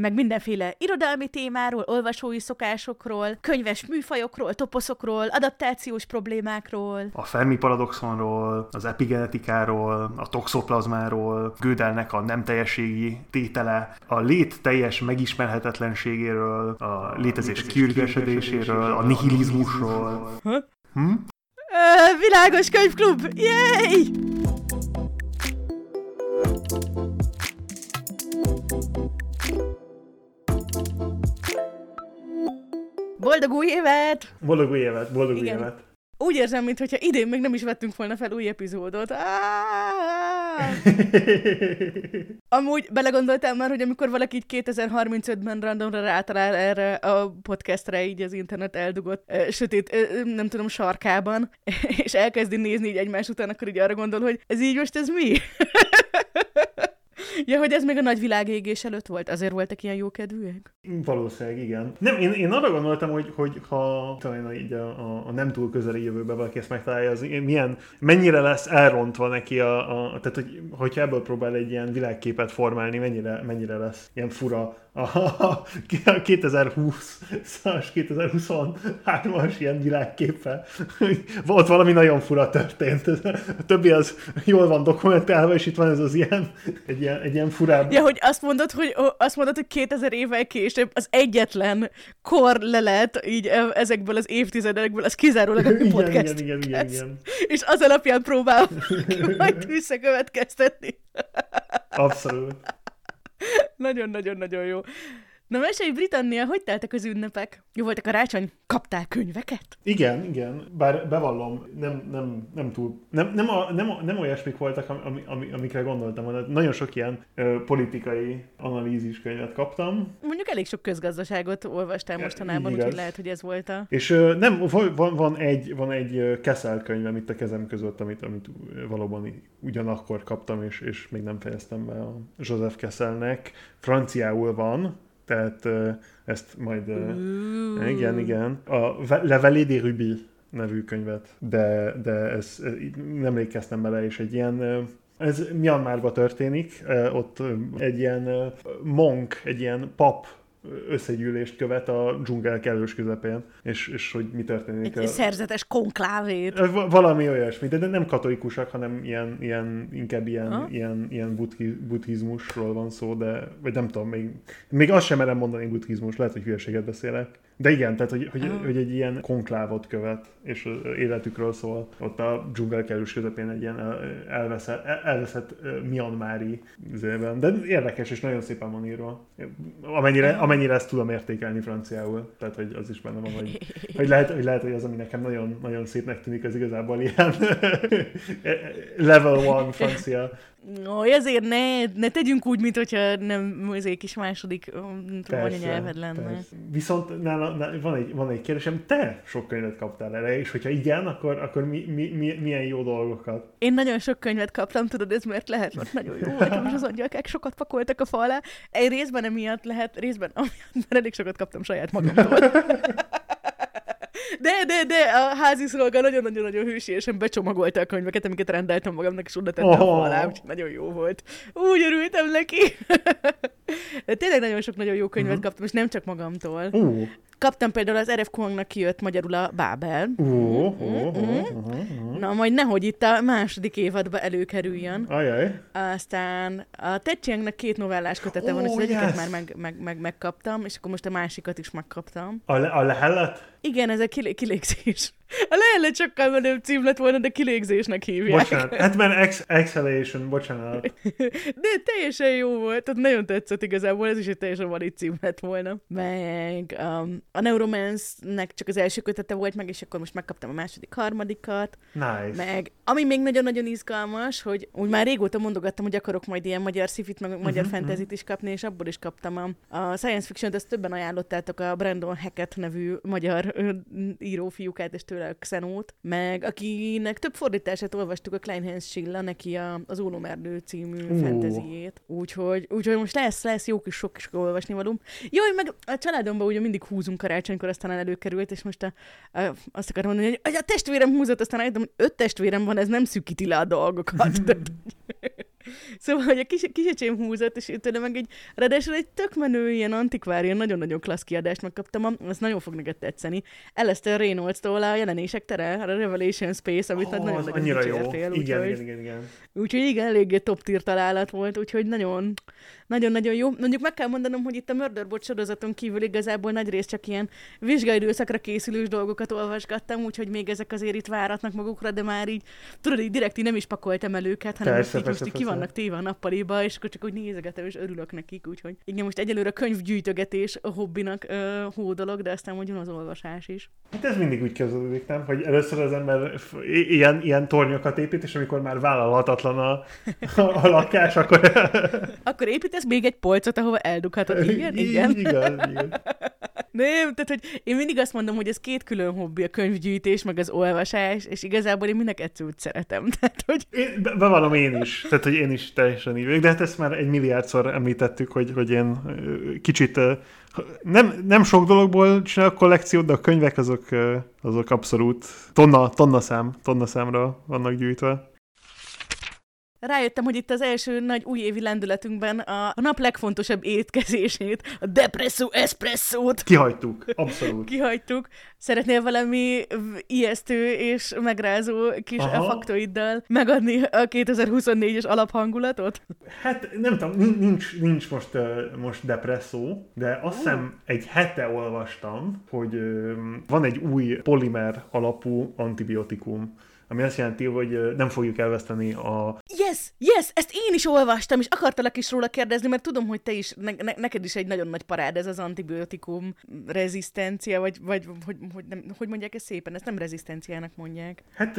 Meg mindenféle irodalmi témáról, olvasói szokásokról, könyves műfajokról, toposzokról, adaptációs problémákról. A Fermi paradoxonról, az epigenetikáról, a toxoplazmáról, Gödelnek a nem teljességi tétele, a lét teljes megismerhetetlenségéről, a létezés kiürgesedéséről, a nihilizmusról. Hm? Ö, világos Könyvklub! Yay! Boldog új évet! Boldog új évet, boldog új Igen. évet. Úgy érzem, mintha idén még nem is vettünk volna fel új epizódot. Amúgy belegondoltál már, hogy amikor valaki így 2035-ben randomra rátalál erre a podcastre, így az internet eldugott sötét, nem tudom, sarkában, és elkezdi nézni így egymás után, akkor így arra gondol, hogy ez így most ez mi? ja, hogy ez még a nagy világégés előtt volt, azért voltak ilyen jókedvűek? Valószínűleg igen. Nem, én, én arra gondoltam, hogy, hogy ha talán így a, a, a nem túl közeli jövőben valaki ezt megtalálja, az milyen, mennyire lesz elrontva neki a, a tehát hogy, hogyha ebből próbál egy ilyen világképet formálni, mennyire, mennyire lesz ilyen fura a, a 2020-as, 2023-as ilyen világképpel. Ott valami nagyon fura történt. A többi az jól van dokumentálva, és itt van ez az ilyen, egy ilyen, egy ilyen furább. Ja, hogy azt mondod, hogy, azt mondod, hogy 2000 évvel később az egyetlen kor lelet így e- ezekből az évtizedekből, az kizárólag a igen, podcast. igen, igen, igen, igen. És az alapján próbál majd visszakövetkeztetni. Abszolút. Nagyon-nagyon-nagyon jó. Na mesélj, Britannia, hogy teltek az ünnepek? Jó volt a karácsony? Kaptál könyveket? Igen, igen, bár bevallom, nem, nem, nem túl, nem, nem, a, nem, a, nem olyasmik voltak, ami, ami, amikre gondoltam volna. Nagyon sok ilyen ö, politikai analízis könyvet kaptam, Mondjuk elég sok közgazdaságot olvastál mostanában, úgyhogy lehet, hogy ez volt a... és ö, nem, van, van egy, van egy Kessel könyvem itt a kezem között, amit, amit valóban ugyanakkor kaptam, és, és még nem fejeztem be a Joseph Kesselnek. Franciául van, tehát ezt majd... Ooh. Igen, igen. A Ve- Le Vallée des Rubis nevű könyvet, de, de ez, nem emlékeztem bele, és egy ilyen ez Myanmarban történik, ott egy ilyen monk, egy ilyen pap összegyűlést követ a dzsungel kellős közepén, és, és hogy mi történik. Egy a- szerzetes konklávét. Valami olyasmi, de nem katolikusak, hanem ilyen, ilyen inkább ilyen, Aha. ilyen, ilyen buddhi, buddhizmusról van szó, de vagy nem tudom, még, még azt sem merem mondani buddhizmus, lehet, hogy hülyeséget beszélek. De igen, tehát hogy, hogy, Aha. hogy egy ilyen konklávot követ, és életükről szól. Ott a dzsungelkerülés közepén egy ilyen el- elveszett, el- elveszett ö, Myanmari üzében. De érdekes, és nagyon szépen van írva. Amennyire, amennyire ezt tudom értékelni franciául. Tehát, hogy az is benne van, hogy hogy lehet, hogy lehet, hogy az, ami nekem nagyon, nagyon szépnek tűnik, az igazából ilyen level one francia. Ó, ezért ne, ne tegyünk úgy, mint hogyha nem az egy kis második nem tudom, anyanyelved lenne. persze. Viszont nála, nála, van, egy, van egy kérdésem, te sok könyvet kaptál erre, és hogyha igen, akkor, akkor mi, mi, mi, milyen jó dolgokat? Én nagyon sok könyvet kaptam, tudod, ez miért lehet, mert nagyon jó volt, és az angyalkák sokat pakoltak a fa alá. Egy részben emiatt lehet, részben amiatt, mert elég sokat kaptam saját magamtól. De, de, de, a házi szolga nagyon-nagyon-nagyon hősiesen becsomagolta a könyveket, amiket rendeltem magamnak, és oda tettem Oh. oh. alá, úgyhogy nagyon jó volt. Úgy örültem neki. De tényleg nagyon sok nagyon jó könyvet Mhm. kaptam, és nem csak magamtól. Ú, Kaptam például az RF Kwangnak kijött magyarul a Bábel. ú, Mhm. ú, ú. Na, majd nehogy itt a második évadba előkerüljön. Ajaj. Aztán a Ted Chiangnak két novellás kötete van, Ó, és az egyiket yes! már meg, meg, meg, megkaptam, és akkor most a másikat is megkaptam. A, le, a lehellet? Igen, ez a kilé- kilégzés. A lehelet sokkal menőbb cím lett volna, de kilégzésnek hívják. Bocsánat. Hát mert ex, exhalation, bocsánat. De teljesen jó volt, tehát nagyon tetszett igazából, ez is egy teljesen valid cím lett volna. Meg um, a Neuromance-nek csak az első kötete volt meg, és akkor most megkaptam a második, harmadikat. Nice. Meg, ami még nagyon-nagyon izgalmas, hogy úgy már régóta mondogattam, hogy akarok majd ilyen magyar szifit, meg magyar Mhm, fantasy is kapni, és abból is kaptam a, a science fiction-t, ezt többen ajánlottátok a Brandon Hackett nevű magyar ö, írófiúkát, és tőle a Xenót, meg akinek több fordítását olvastuk a Kleinhans Schilla, neki a, az Ólomerdő című uh. fantasyjét. Úgyhogy, úgyhogy most lesz, lesz jó kis sok kis olvasni való. Jó, meg a családomban ugye mindig húzunk karácsonykor, aztán előkerült, és most a, a, azt akarom mondani, hogy a testvérem húzott, aztán rájöttem, hogy öt testvérem van, ez nem szűkíti le a dolgokat. Szóval, hogy a kis, kisecsém húzott, és tőle meg egy, ráadásul egy tök menő, ilyen antikvárian, nagyon-nagyon klassz kiadást megkaptam, az nagyon fog neked tetszeni. Alistair Reynolds-tól a jelenések tere, a Revelation Space, amit oh, nagyon nagyon annyira jó. igen, úgyhogy, igen, igen, igen. Úgyhogy igen, eléggé top tier találat volt, úgyhogy nagyon, nagyon-nagyon jó. Mondjuk meg kell mondanom, hogy itt a Murderbot sorozaton kívül igazából nagy rész csak ilyen vizsgaidőszakra készülős dolgokat olvasgattam, úgyhogy még ezek azért itt váratnak magukra, de már így, tudod, így direkt így nem is pakoltam el őket, hanem persze, most, persze, most persze. ki vannak téve a nappaliba, és akkor csak úgy nézegetem, és örülök nekik, úgyhogy igen, most egyelőre könyvgyűjtögetés a hobbinak ö, hódolog, de aztán mondjuk az olvasás is. Hát ez mindig úgy kezdődik, nem? Hogy először az ember ilyen, ilyen tornyokat épít, és amikor már vállalhatatlan a, a lakás, akkor... akkor építesz még egy polcot, ahova eldughatod. Igen, igen. igen, igen. Nem, tehát hogy én mindig azt mondom, hogy ez két külön hobbi, a könyvgyűjtés, meg az olvasás, és igazából én mind a kettőt szeretem. Tehát, hogy... Én, bevallom én is, tehát hogy én is teljesen így de hát ezt már egy milliárdszor említettük, hogy, hogy én kicsit nem, nem sok dologból csinálok kollekciót, de a könyvek azok, azok abszolút tonna, tonna szám, tonna számra vannak gyűjtve rájöttem, hogy itt az első nagy újévi lendületünkben a, a nap legfontosabb étkezését, a depresszó eszpresszót. Kihagytuk, abszolút. Kihagytuk. Szeretnél valami ijesztő és megrázó kis Aha. faktoiddal megadni a 2024-es alaphangulatot? Hát nem tudom, nincs, nincs most, most depresszó, de azt hiszem egy hete olvastam, hogy van egy új polimer alapú antibiotikum, ami azt jelenti, hogy nem fogjuk elveszteni a... Yes, yes, ezt én is olvastam, és akartalak is róla kérdezni, mert tudom, hogy te is, ne, ne, neked is egy nagyon nagy parád ez az antibiotikum rezisztencia, vagy, vagy hogy, hogy, nem, hogy mondják ezt szépen, ezt nem rezisztenciának mondják. Hát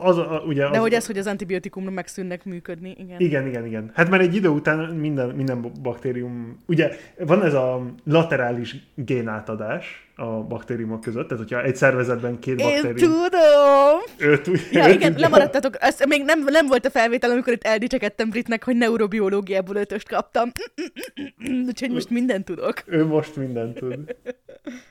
az, az ugye... Az, De hogy az, hogy az antibiotikumra megszűnnek működni, igen. Igen, igen, igen. Hát mert egy idő után minden, minden baktérium, ugye van ez a laterális génátadás, a baktériumok között, tehát hogyha egy szervezetben két baktérium... Én tudom! Ő, ja, ő igen, tudja. lemaradtatok. Ez még nem, nem volt a felvétel, amikor itt eldicsekedtem Britnek, hogy neurobiológiából ötöst kaptam. Úgyhogy most mindent tudok. Ő most mindent tud.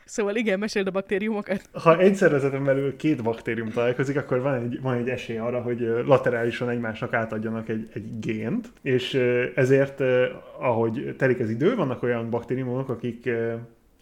Szóval igen, meséld a baktériumokat. Ha egy szervezeten belül két baktérium találkozik, akkor van egy, van egy esély arra, hogy laterálisan egymásnak átadjanak egy, egy gént, és ezért, ahogy telik az idő, vannak olyan baktériumok, akik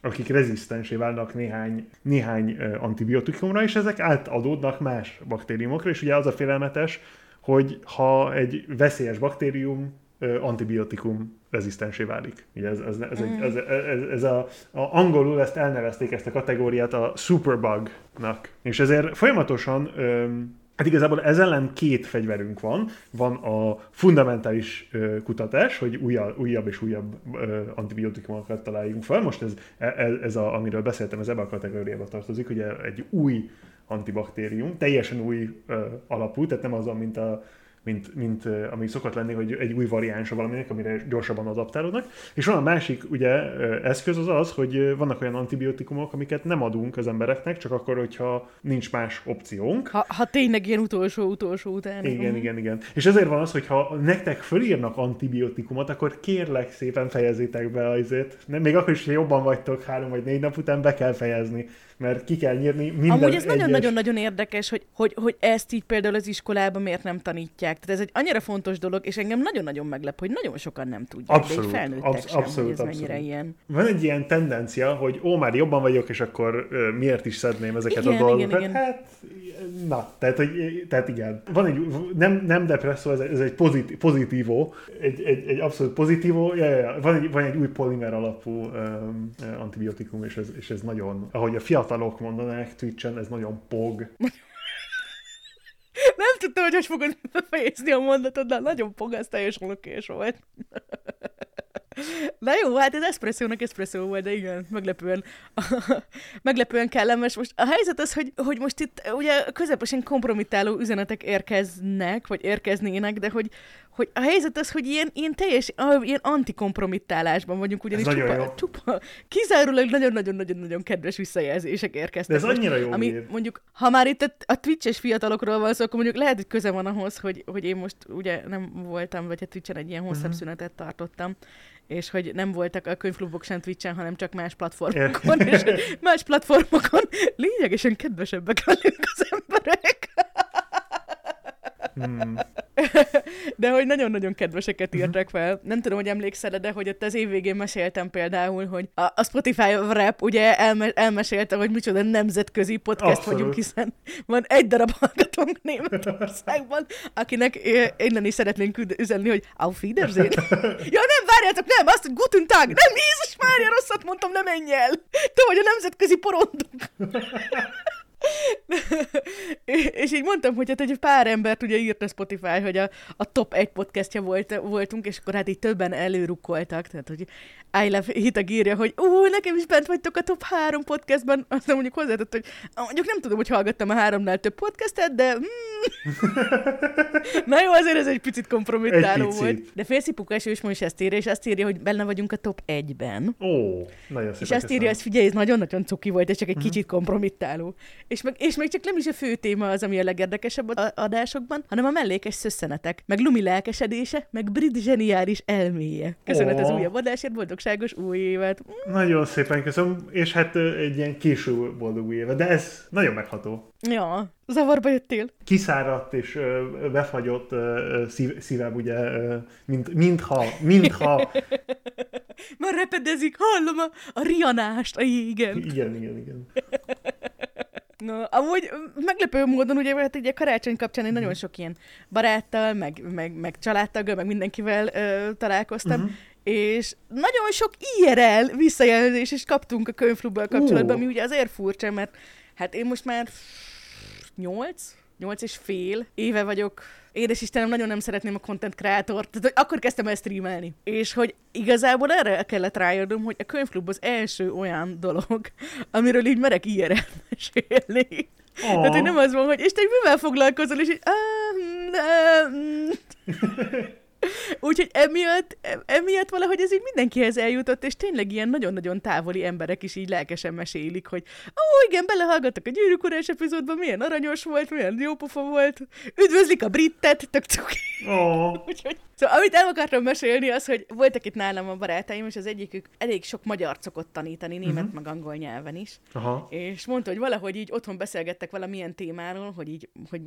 akik rezisztensé válnak néhány, néhány antibiotikumra, és ezek átadódnak más baktériumokra, és ugye az a félelmetes, hogy ha egy veszélyes baktérium antibiotikum rezisztensé válik. Ugye ez, ez, ez, egy, ez, ez, ez a, a, angolul ezt elnevezték ezt a kategóriát a superbugnak. És ezért folyamatosan öm, Hát igazából ez ellen két fegyverünk van. Van a fundamentális ö, kutatás, hogy újabb, újabb és újabb ö, antibiotikumokat találjunk fel. Most ez, ez, e, ez a, amiről beszéltem, ez ebbe a kategóriába tartozik, ugye egy új antibaktérium, teljesen új ö, alapú, tehát nem az, mint a mint, mint ami szokott lenni, hogy egy új variánsa valaminek, amire gyorsabban adaptálódnak. És van a másik ugye, eszköz az az, hogy vannak olyan antibiotikumok, amiket nem adunk az embereknek, csak akkor, hogyha nincs más opciónk. Ha, ha tényleg ilyen utolsó-utolsó után. Igen, igen, igen. És ezért van az, hogy ha nektek fölírnak antibiotikumot, akkor kérlek szépen fejezzétek be azért. Még akkor is, ha jobban vagytok három vagy négy nap után, be kell fejezni mert ki kell nyírni minden Amúgy ez nagyon-nagyon-nagyon érdekes, hogy, hogy, hogy ezt így például az iskolában miért nem tanítják. Tehát ez egy annyira fontos dolog, és engem nagyon-nagyon meglep, hogy nagyon sokan nem tudják, abszolút, de felnőttek absz- sem, abszolút, hogy ez abszolút. mennyire ilyen. Van egy ilyen tendencia, hogy ó, már jobban vagyok, és akkor uh, miért is szedném ezeket igen, a dolgokat. Igen, igen. Hát, na, tehát, hogy, tehát igen. Van egy, nem, nem depresszó, ez, ez egy pozit, pozitívó, egy, egy, egy abszolút pozitívó, ja, ja, ja. Van, egy, van egy új polimer alapú um, antibiotikum, és ez, és ez nagyon, ahogy a fiatal fiatalok mondanák Twitchen, ez nagyon pog. Nem tudtam, hogy hogy fogod befejezni a mondatod, de nagyon pog, az teljesen okés volt. Na jó, hát ez eszpresszónak eszpresszó volt, de igen, meglepően, meglepően kellemes. Most a helyzet az, hogy, hogy most itt ugye közepesen kompromittáló üzenetek érkeznek, vagy érkeznének, de hogy, hogy a helyzet az, hogy ilyen, ilyen teljes, ilyen antikompromittálásban vagyunk, ugyanis csupa, jó. csupa, kizárólag nagyon-nagyon-nagyon-nagyon kedves visszajelzések érkeztek. De ez most, annyira jó ami év. mondjuk, ha már itt a, Twitch-es fiatalokról van szó, akkor mondjuk lehet, hogy köze van ahhoz, hogy, hogy én most ugye nem voltam, vagy a Twitch-en egy ilyen hosszabb Mhm. szünetet tartottam, és hogy nem voltak a könyvklubok sem Twitch-en, hanem csak más platformokon, és más platformokon lényegesen kedvesebbek velünk az emberek. Hmm. De hogy nagyon-nagyon kedveseket Mhm. írtak fel. Nem tudom, hogy emlékszel de hogy ott az év végén meséltem például, hogy a, a Spotify rap ugye elme, elmesélte, hogy micsoda nemzetközi podcast Abszolút. vagyunk, hiszen van egy darab hallgatónk Németországban, akinek innen is szeretnénk üzenni, hogy auf Wiedersehen. ja nem, várjátok, nem, azt, hogy guten Tag, nem, Jézus Mária, rosszat mondtam, nem menj el. Te vagy a nemzetközi porondunk. és így mondtam, hogy hát egy pár embert ugye írt a Spotify, hogy a, a top egy podcastja volt, voltunk, és akkor hát így többen előrukkoltak, tehát hogy I Love Hitag írja, hogy ú, nekem is bent vagytok a top három podcastban, aztán mondjuk hozzátett, hogy "Ah, mondjuk nem tudom, hogy hallgattam a háromnál több podcastet, de hmm. Na jó, azért ez egy picit kompromittáló Egy picit. volt. De Félszi Pukás, is most ezt írja, és azt írja, hogy benne vagyunk a top egyben. Ó, nagyon szépen És azt írja, hogy figyelj, ez nagyon-nagyon cuki volt, és csak egy Mhm. kicsit kompromittáló. És, meg, és még csak nem is a fő téma az, ami a legérdekesebb adásokban, hanem a mellékes szösszenetek, meg Lumi lelkesedése, meg Brit zseniális elméje. Köszönet az Ó. újabb adásért, boldogságos új évet! Nagyon szépen köszönöm, és hát egy ilyen késő boldog új éve, de ez nagyon megható. Ja, zavarba jöttél. Kiszáradt és ö, befagyott ö, ö, szív, szívem, ugye, ö, mint, mintha, mintha, Már repedezik, hallom a, a rianást a jégen. igen, igen, igen. Na, amúgy meglepő módon, ugye, hát ugye karácsony kapcsán én nagyon sok ilyen baráttal, meg, meg, meg családtaggal, meg mindenkivel ö, találkoztam, Mhm. és nagyon sok IRL visszajelzés is kaptunk a könyvklubbal kapcsolatban, Ó. ami ugye azért furcsa, mert hát én most már nyolc, nyolc és fél éve vagyok Édes Istenem, nagyon nem szeretném a content creatort, tehát hogy akkor kezdtem el streamelni. És hogy igazából erre kellett rájönnöm, hogy a könyvklub az első olyan dolog, amiről így merek IRL mesélni. Oh, Tehát, hogy nem az van, hogy és te mivel foglalkozol, és így, "Ah, nem. Úgyhogy emiatt, em- emiatt valahogy ez így mindenkihez eljutott, és tényleg ilyen nagyon-nagyon távoli emberek is így lelkesen mesélik, hogy ó, igen, belehallgattak a gyűrűk urás epizódban, milyen aranyos volt, milyen jó pofa volt, üdvözlik a brittet, tök cuki. oh, Úgyhogy, szóval amit el akartam mesélni, az, hogy voltak itt nálam a barátaim, és az egyikük elég sok magyar szokott tanítani, német, Mhm. meg angol nyelven is. aha. És mondta, hogy valahogy így otthon beszélgettek valamilyen témáról, hogy így, hogy,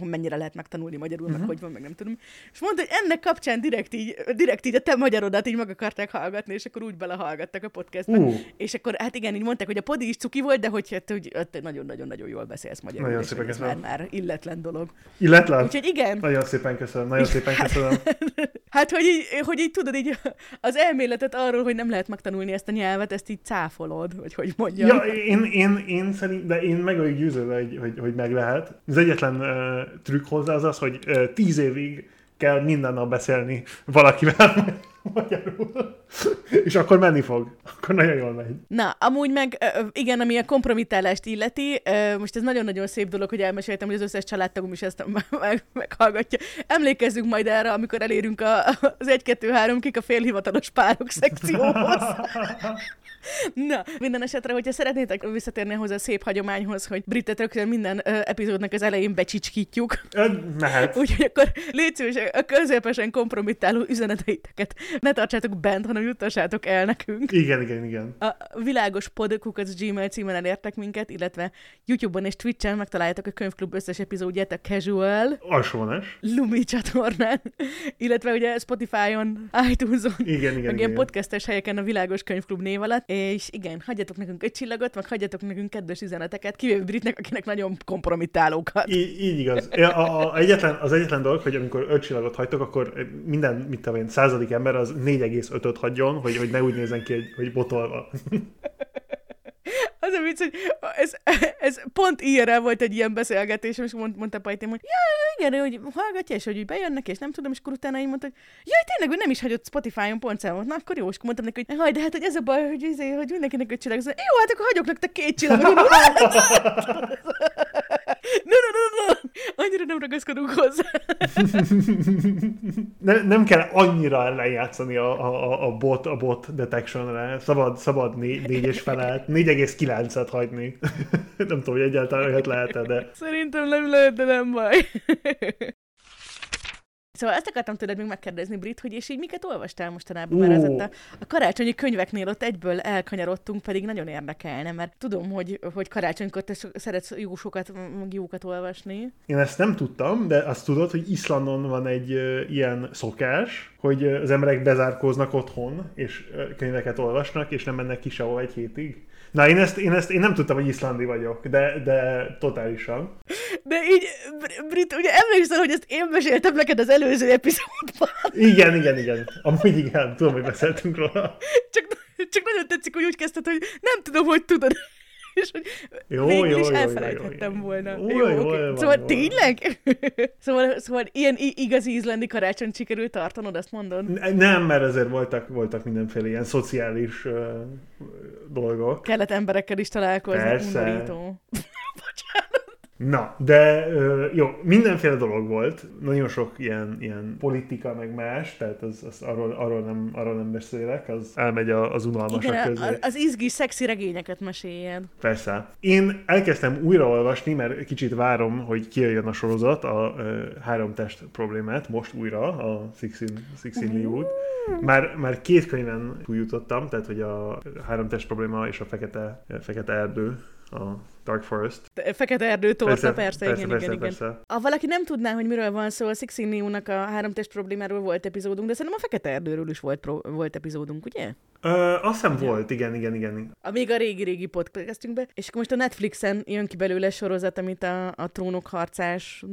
mennyire lehet megtanulni magyarul, uh-huh. meg hogy van, meg nem tudom. És mondta, hogy ennek kapcsán direkt így, direkt így a te magyarodat így meg akarták hallgatni, és akkor úgy belehallgattak a podcastban. Ú, És akkor hát igen, így mondták, hogy a podi is cuki volt, de hogy hát, hogy nagyon-nagyon-nagyon jól beszélsz magyarul, Nagyon szépen ez már, köszönöm. már illetlen dolog. illetlen. Úgyhogy igen, Nagyon szépen köszönöm, nagyon szépen köszönöm. hát hogy így, hogy így tudod, így az elméletet arról, hogy nem lehet megtanulni ezt a nyelvet, ezt így cáfolod, vagy hogy mondjam. Ja, én, én, én szerint, de én meg vagyok győződve, hogy, hogy, hogy meg lehet. Az egyetlen uh, trükk hozzá az az, hogy uh, tíz évig kell minden nap beszélni valakivel magyarul. És akkor menni fog. Akkor nagyon jól megy. Na, amúgy meg igen, ami a kompromittálást illeti, most ez nagyon-nagyon szép dolog, hogy elmeséltem, hogy az összes családtagom is ezt meg, meghallgatja. Emlékezzünk majd erre, amikor elérünk a, az 1-2-3 kik a félhivatalos párok szekcióhoz. Na, minden esetre, hogyha szeretnétek visszatérni ahhoz a szép hagyományhoz, hogy Britet rögtön minden ö, epizódnak az elején becsicskítjuk, Mehet. Úgyhogy akkor légy szíves, a közepesen kompromittáló üzeneteiteket ne tartsátok bent, hanem juttassátok el nekünk. Igen, igen, igen. A világos podkukac gmail címen elértek minket, illetve YouTube-on és Twitch-en megtaláljátok a könyvklub összes epizódját a Casual, Alsóvonás. Lumi csatornán, illetve ugye Spotify-on, iTunes-on, Igen, igen, meg igen. ilyen podcastes helyeken a Világos Könyvklub név alatt, és igen, hagyjatok nekünk egy csillagot, meg hagyjatok nekünk kedves üzeneteket, kivéve Britnek, akinek nagyon kompromittálókat. Így, így igaz. Ja, A, a, egyetlen, az egyetlen dolog, hogy amikor öt csillagot hagytok, akkor minden, mit tudom én, századik ember az 4,5-öt hagyjon, hogy, hogy ne úgy nézzen ki, hogy, hogy botolva. Az a vicc, hogy ez, ez pont ilyenre volt egy ilyen beszélgetés, és mond, mondta Pajtém, hogy ja, igen, hogy hallgatja, és hogy bejönnek, és nem tudom, és akkor utána így mondta, hogy jaj, tényleg, hogy nem is hagyott Spotify-on pontszámot. Na, akkor jó, és mondtam neki, hogy haj, de hát, hogy ez a baj, hogy, izé, hogy mindenkinek öt csillag. Jó, hát akkor hagyok nektek két csillagot. No, no, no, no. Annyira nem ragaszkodunk hozzá. ne, nem kell annyira lejátszani a, a, a, bot, a bot detectionre. Szabad, szabad né, négyes felelt, 4,9-et hagyni. nem tudom, hogy egyáltalán olyat lehet de... Szerintem nem lehet, de nem baj. Szóval ezt akartam tőled még megkérdezni, Brit, hogy és így miket olvastál mostanában, mert ez a, a karácsonyi könyveknél ott egyből elkanyarodtunk, pedig nagyon érdekelne, mert tudom, hogy, hogy karácsonykor te szeretsz jó sokat, jókat olvasni. Én ezt nem tudtam, de azt tudod, hogy Iszlandon van egy uh, ilyen szokás, hogy az emberek bezárkóznak otthon, és könyveket olvasnak, és nem mennek ki sehova egy hétig. Na, én ezt, én ezt én nem tudtam, hogy iszlandi vagyok, de, de totálisan. De így, Brit, ugye emlékszel, hogy ezt én meséltem neked az előző epizódban? Igen, igen, igen. Amúgy igen, tudom, hogy beszéltünk róla. Csak, csak nagyon tetszik, hogy úgy kezdted, hogy nem tudom, hogy tudod és hogy jó, végül jó, is jó, elfelejthettem jó, jó, volna. Jó, jó, jó, okay. jó, szóval jó, tényleg? szóval, szóval ilyen igazi izlandi karácsony sikerült tartanod, azt mondod? Nem, mert azért voltak, voltak mindenféle ilyen szociális uh, dolgok. Kellett emberekkel is találkozni, Persze. undorító. Bocsánat. Na, de jó, mindenféle dolog volt, nagyon sok ilyen, ilyen politika, meg más, tehát az, az arról, arról, nem, arról nem beszélek, az elmegy az unalmasak Igen, közé. Az, izgi, szexi regényeket meséljen. Persze. Én elkezdtem újraolvasni, mert kicsit várom, hogy kijöjjön a sorozat, a, a három test problémát, most újra, a Six in, Six in Hollywood. Már, már két könyven túljutottam, tehát hogy a három test probléma és a fekete, fekete erdő a Dark Forest. Fekete erdő torta, persze, persze, persze, igen, persze, igen, persze. igen. Ha valaki nem tudná, hogy miről van szó, a Six a három test problémáról volt epizódunk, de szerintem a Fekete erdőről is volt, pro, volt epizódunk, ugye? Ö, azt hiszem volt, igen, igen, igen. A még a régi-régi podcastünkbe. És akkor most a Netflixen jön ki belőle sorozat, amit a, a trónok harcás,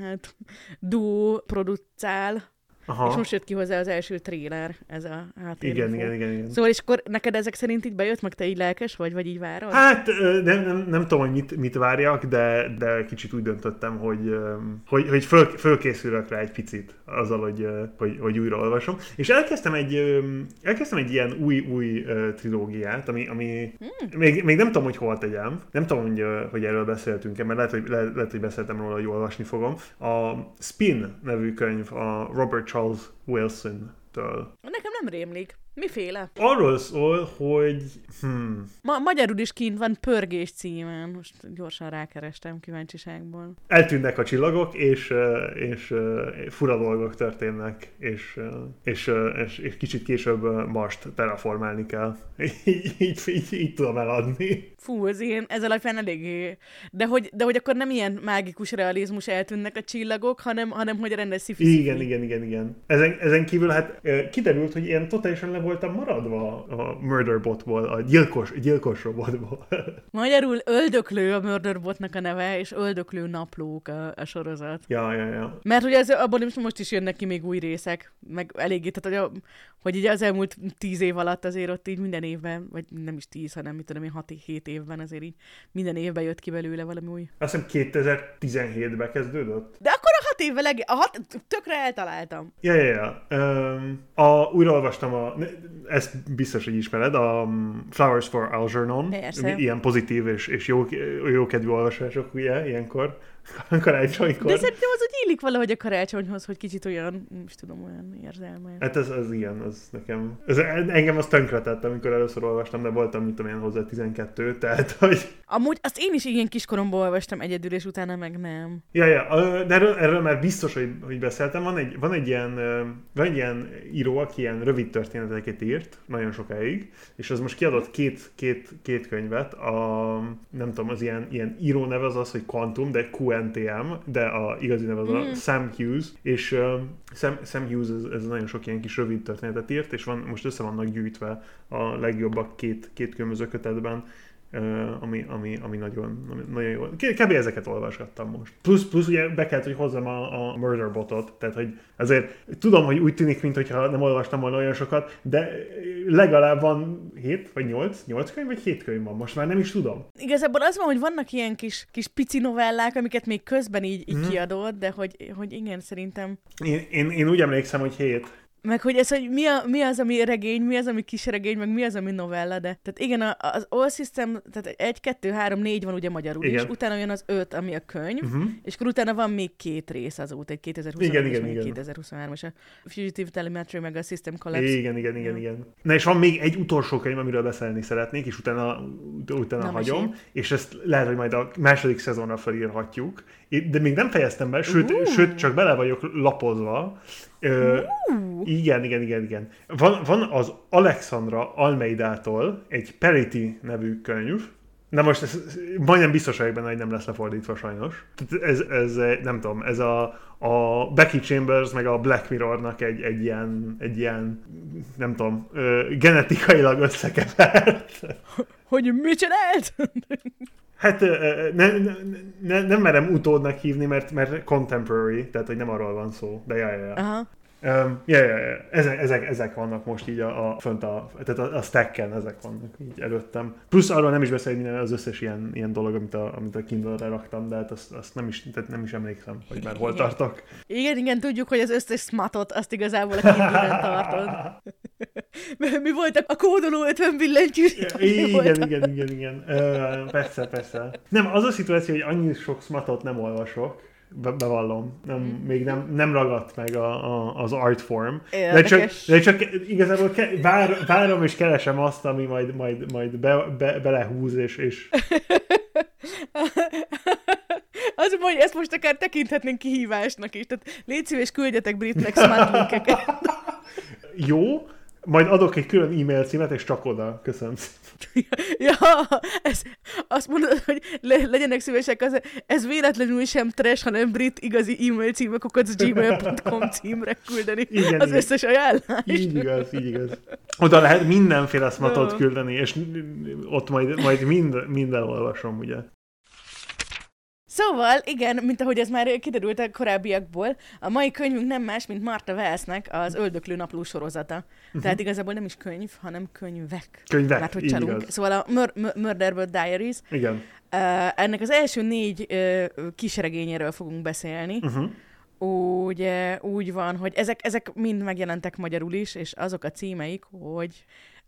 hát, duó producál, Aha. És most jött ki hozzá az első tréler, ez a háttér. Igen, igen, igen, igen. Szóval és akkor neked ezek szerint így bejött, meg te így lelkes vagy, vagy így várod? Hát nem, nem, nem tudom, hogy mit, mit várjak, de, de kicsit úgy döntöttem, hogy, hogy, hogy föl, fölkészülök rá egy picit azzal, hogy, hogy, hogy újra olvasom. És elkezdtem egy, elkezdtem egy ilyen új, új trilógiát, ami, ami hmm. még, még nem tudom, hogy hol tegyem. Nem tudom, hogy, hogy erről beszéltünk-e, mert lehet, hogy, le, lehet, hogy beszéltem róla, hogy olvasni fogom. A Spin nevű könyv a Robert Charles Wilson-től. Nekem nem rémlik. Miféle? Arról szól, hogy... Hmm. Ma- magyarul is kint van Pörgés címen. Most gyorsan rákerestem kíváncsiságból. Eltűnnek a csillagok, és, és fura dolgok történnek, és, és, és, és kicsit később Marst terraformálni kell. így, így, így, így tudom eladni. Fú, ez ilyen, ez alapján eléggé... De hogy, de hogy akkor nem ilyen mágikus realizmus eltűnnek a csillagok, hanem, hanem hogy rendes szifi Igen, igen, igen, igen. Ezen, ezen kívül hát kiderült, hogy ilyen totálisan le voltam maradva a Murderbotból, a gyilkos, gyilkos robotból. Magyarul öldöklő a Murderbotnak a neve, és öldöklő naplók a, a sorozat. Ja, ja, ja. Mert ugye ez, abból most, most is jönnek ki még új részek, meg eléggé, tehát hogy, a, hogy így az elmúlt tíz év alatt azért ott így minden évben, vagy nem is tíz, hanem mit tudom én, hat hét évben azért így minden évben jött ki belőle valami új. Azt hiszem 2017-ben kezdődött. De akkor a hat évvel, a hat, tökre eltaláltam. Ja, ja, ja. A, újraolvastam a, ezt biztos, hogy ismered, a um, Flowers for Algernon. Persze. Ilyen pozitív és, és jó, jó kedvű olvasások, ugye, ilyenkor. Karácsonykor. De szerintem az úgy illik valahogy a karácsonyhoz, hogy kicsit olyan, nem is tudom, olyan érzelme. Hát ez, ez ilyen, az nekem, ez, engem az tönkretett, amikor először olvastam, de voltam, mit tudom én, hozzá 12, tehát, hogy... Amúgy azt én is ilyen kiskoromban olvastam egyedül, és utána meg nem. Ja, ja, de erről, erről már biztos, hogy, hogy beszéltem. Van egy, van egy ilyen, van egy ilyen író, aki ilyen rövid történeteket írt, nagyon sokáig, és az most kiadott két, két, két könyvet, a, nem tudom, az ilyen, ilyen író neve az az, hogy Quantum, de Q NTM, de a igazi neve az mm. a Sam Hughes, és uh, Sam, Sam Hughes ez, ez nagyon sok ilyen kis rövid történetet írt, és van, most össze vannak gyűjtve a legjobbak két, két különböző kötetben, ami, ami, ami nagyon, ami nagyon jó. Kb. ezeket olvasgattam most. Plusz, plusz ugye be kellett, hogy hozzam a, a Murderbotot, tehát hogy azért tudom, hogy úgy tűnik, mintha nem olvastam volna olyan sokat, de legalább van 7 vagy 8, 8 könyv vagy 7 könyv van, most már nem is tudom. Igazából az van, hogy vannak ilyen kis, kis pici novellák, amiket még közben így, így mm. kiadod, de hogy, hogy igen, szerintem. Én, én, én úgy emlékszem, hogy 7. meg hogy ez, hogy mi, a, mi az, ami regény, mi az, ami kis regény, meg mi az, ami novella, de tehát igen, a, az All System, tehát egy, kettő, három, négy van ugye magyarul igen. is, utána jön az öt, ami a könyv, uh-huh. és akkor utána van még két rész azóta, egy 2021 igen, igen, igen. 2023-as, a Fugitive Telemetry, meg a System Collapse. Igen, igen, igen, igen. Na és van még egy utolsó könyv, amiről beszélni szeretnék, és utána, utána Na, hagyom, mesélj. és ezt lehet, hogy majd a második szezonra felírhatjuk, de még nem fejeztem be, sőt, uh. sőt csak bele vagyok lapozva. Ö, uh. Igen, igen, igen, igen. Van, van az Alexandra Almeidától egy Perity nevű könyv, Na most ez, majdnem biztos vagyok benne, hogy nem lesz lefordítva sajnos. Ez, ez nem tudom, ez a, a Becky Chambers meg a Black Mirrornak egy, egy, ilyen, egy ilyen, nem tudom, genetikailag összekevert. Hogy mit csinált? Hát ne, ne, ne, nem merem utódnak hívni, mert, mert contemporary, tehát hogy nem arról van szó, de jaj, jaj. Aha. Um, ja, ja, ja. Ezek, ezek, ezek vannak most így a, a fönt a, tehát a, a stacken ezek vannak így előttem. Plusz arról nem is beszélni minden az összes ilyen, ilyen dolog, amit a, amit a Kindle-re raktam, de hát azt, azt nem, is, tehát nem is emlékszem, hogy már hol tartok. Igen, igen, tudjuk, hogy az összes smatot azt igazából a Kindle-en tartod. Mi volt a kódoló 50 billentyű? Igen, igen, igen, igen. Uh, persze, persze. Nem, az a szituáció, hogy annyi sok smatot nem olvasok, be, bevallom, nem, mm. még nem, nem ragadt meg a, a, az art form. De csak, de csak igazából ke, vár, várom és keresem azt, ami majd, majd, majd be, be, belehúz, és... és... Az, hogy ezt most akár tekinthetnénk kihívásnak is. Tehát légy szíves, küldjetek britnek smart Jó, majd adok egy külön e-mail címet, és csak oda. Köszönöm ja, ez, azt mondod, hogy le, legyenek szívesek, az, ez véletlenül sem trash, hanem brit igazi e-mail címekukat az gmail.com címre küldeni igen, az igen. összes ajánlást. Így igaz, így igaz. Oda lehet mindenféle szmatot küldeni, és ott majd, majd mind, minden olvasom, ugye. Szóval, igen, mint ahogy ez már kiderült a korábbiakból, a mai könyvünk nem más, mint Marta Wellsnek az Öldöklő napló sorozata. Uh-huh. Tehát igazából nem is könyv, hanem könyvek. Könyvek, Mert hogy csalunk. Igaz. Szóval a Mur- Murderbird Diaries. Igen. Uh, ennek az első négy uh, kisregényéről fogunk beszélni. Uh-huh. Úgy, úgy van, hogy ezek, ezek mind megjelentek magyarul is, és azok a címeik, hogy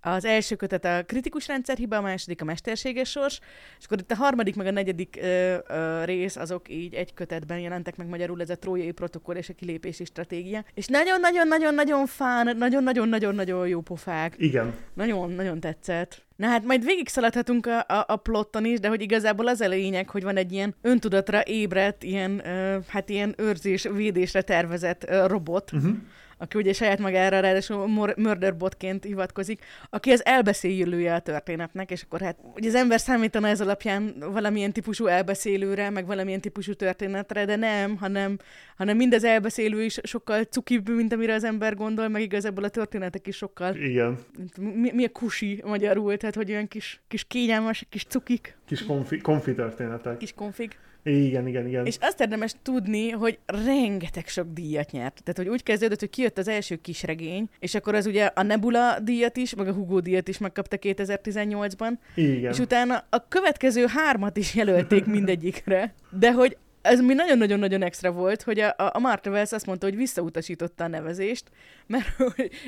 az első kötet a kritikus rendszerhiba, a második a mesterséges sors, és akkor itt a harmadik meg a negyedik ö, ö, rész azok így egy kötetben jelentek meg magyarul, ez a trójai protokoll és a kilépési stratégia. És nagyon-nagyon-nagyon-nagyon fán, nagyon-nagyon-nagyon-nagyon jó pofák. Igen. Nagyon-nagyon tetszett. Na hát majd végig szaladhatunk a, a, a plotton is, de hogy igazából az a lényeg, hogy van egy ilyen öntudatra ébredt, ilyen, ö, hát ilyen őrzés, védésre tervezett ö, robot, uh-huh aki ugye saját magára ráadásul murderbotként hivatkozik, aki az elbeszélője a történetnek, és akkor hát ugye az ember számítana ez alapján valamilyen típusú elbeszélőre, meg valamilyen típusú történetre, de nem, hanem, hanem mindez elbeszélő is sokkal cukibb, mint amire az ember gondol, meg igazából a történetek is sokkal. Igen. Mi, mi a kusi magyarul, tehát hogy olyan kis, kis kényelmes, kis cukik. Kis konfi, konfi történetek. Kis konfig. Igen, igen, igen. És azt érdemes tudni, hogy rengeteg sok díjat nyert. Tehát, hogy úgy kezdődött, hogy kijött az első kisregény, és akkor az ugye a Nebula díjat is, meg a Hugo díjat is megkapta 2018-ban. Igen. És utána a következő hármat is jelölték mindegyikre. De hogy ez mi nagyon-nagyon-nagyon extra volt, hogy a, a Marta Wells azt mondta, hogy visszautasította a nevezést, mert,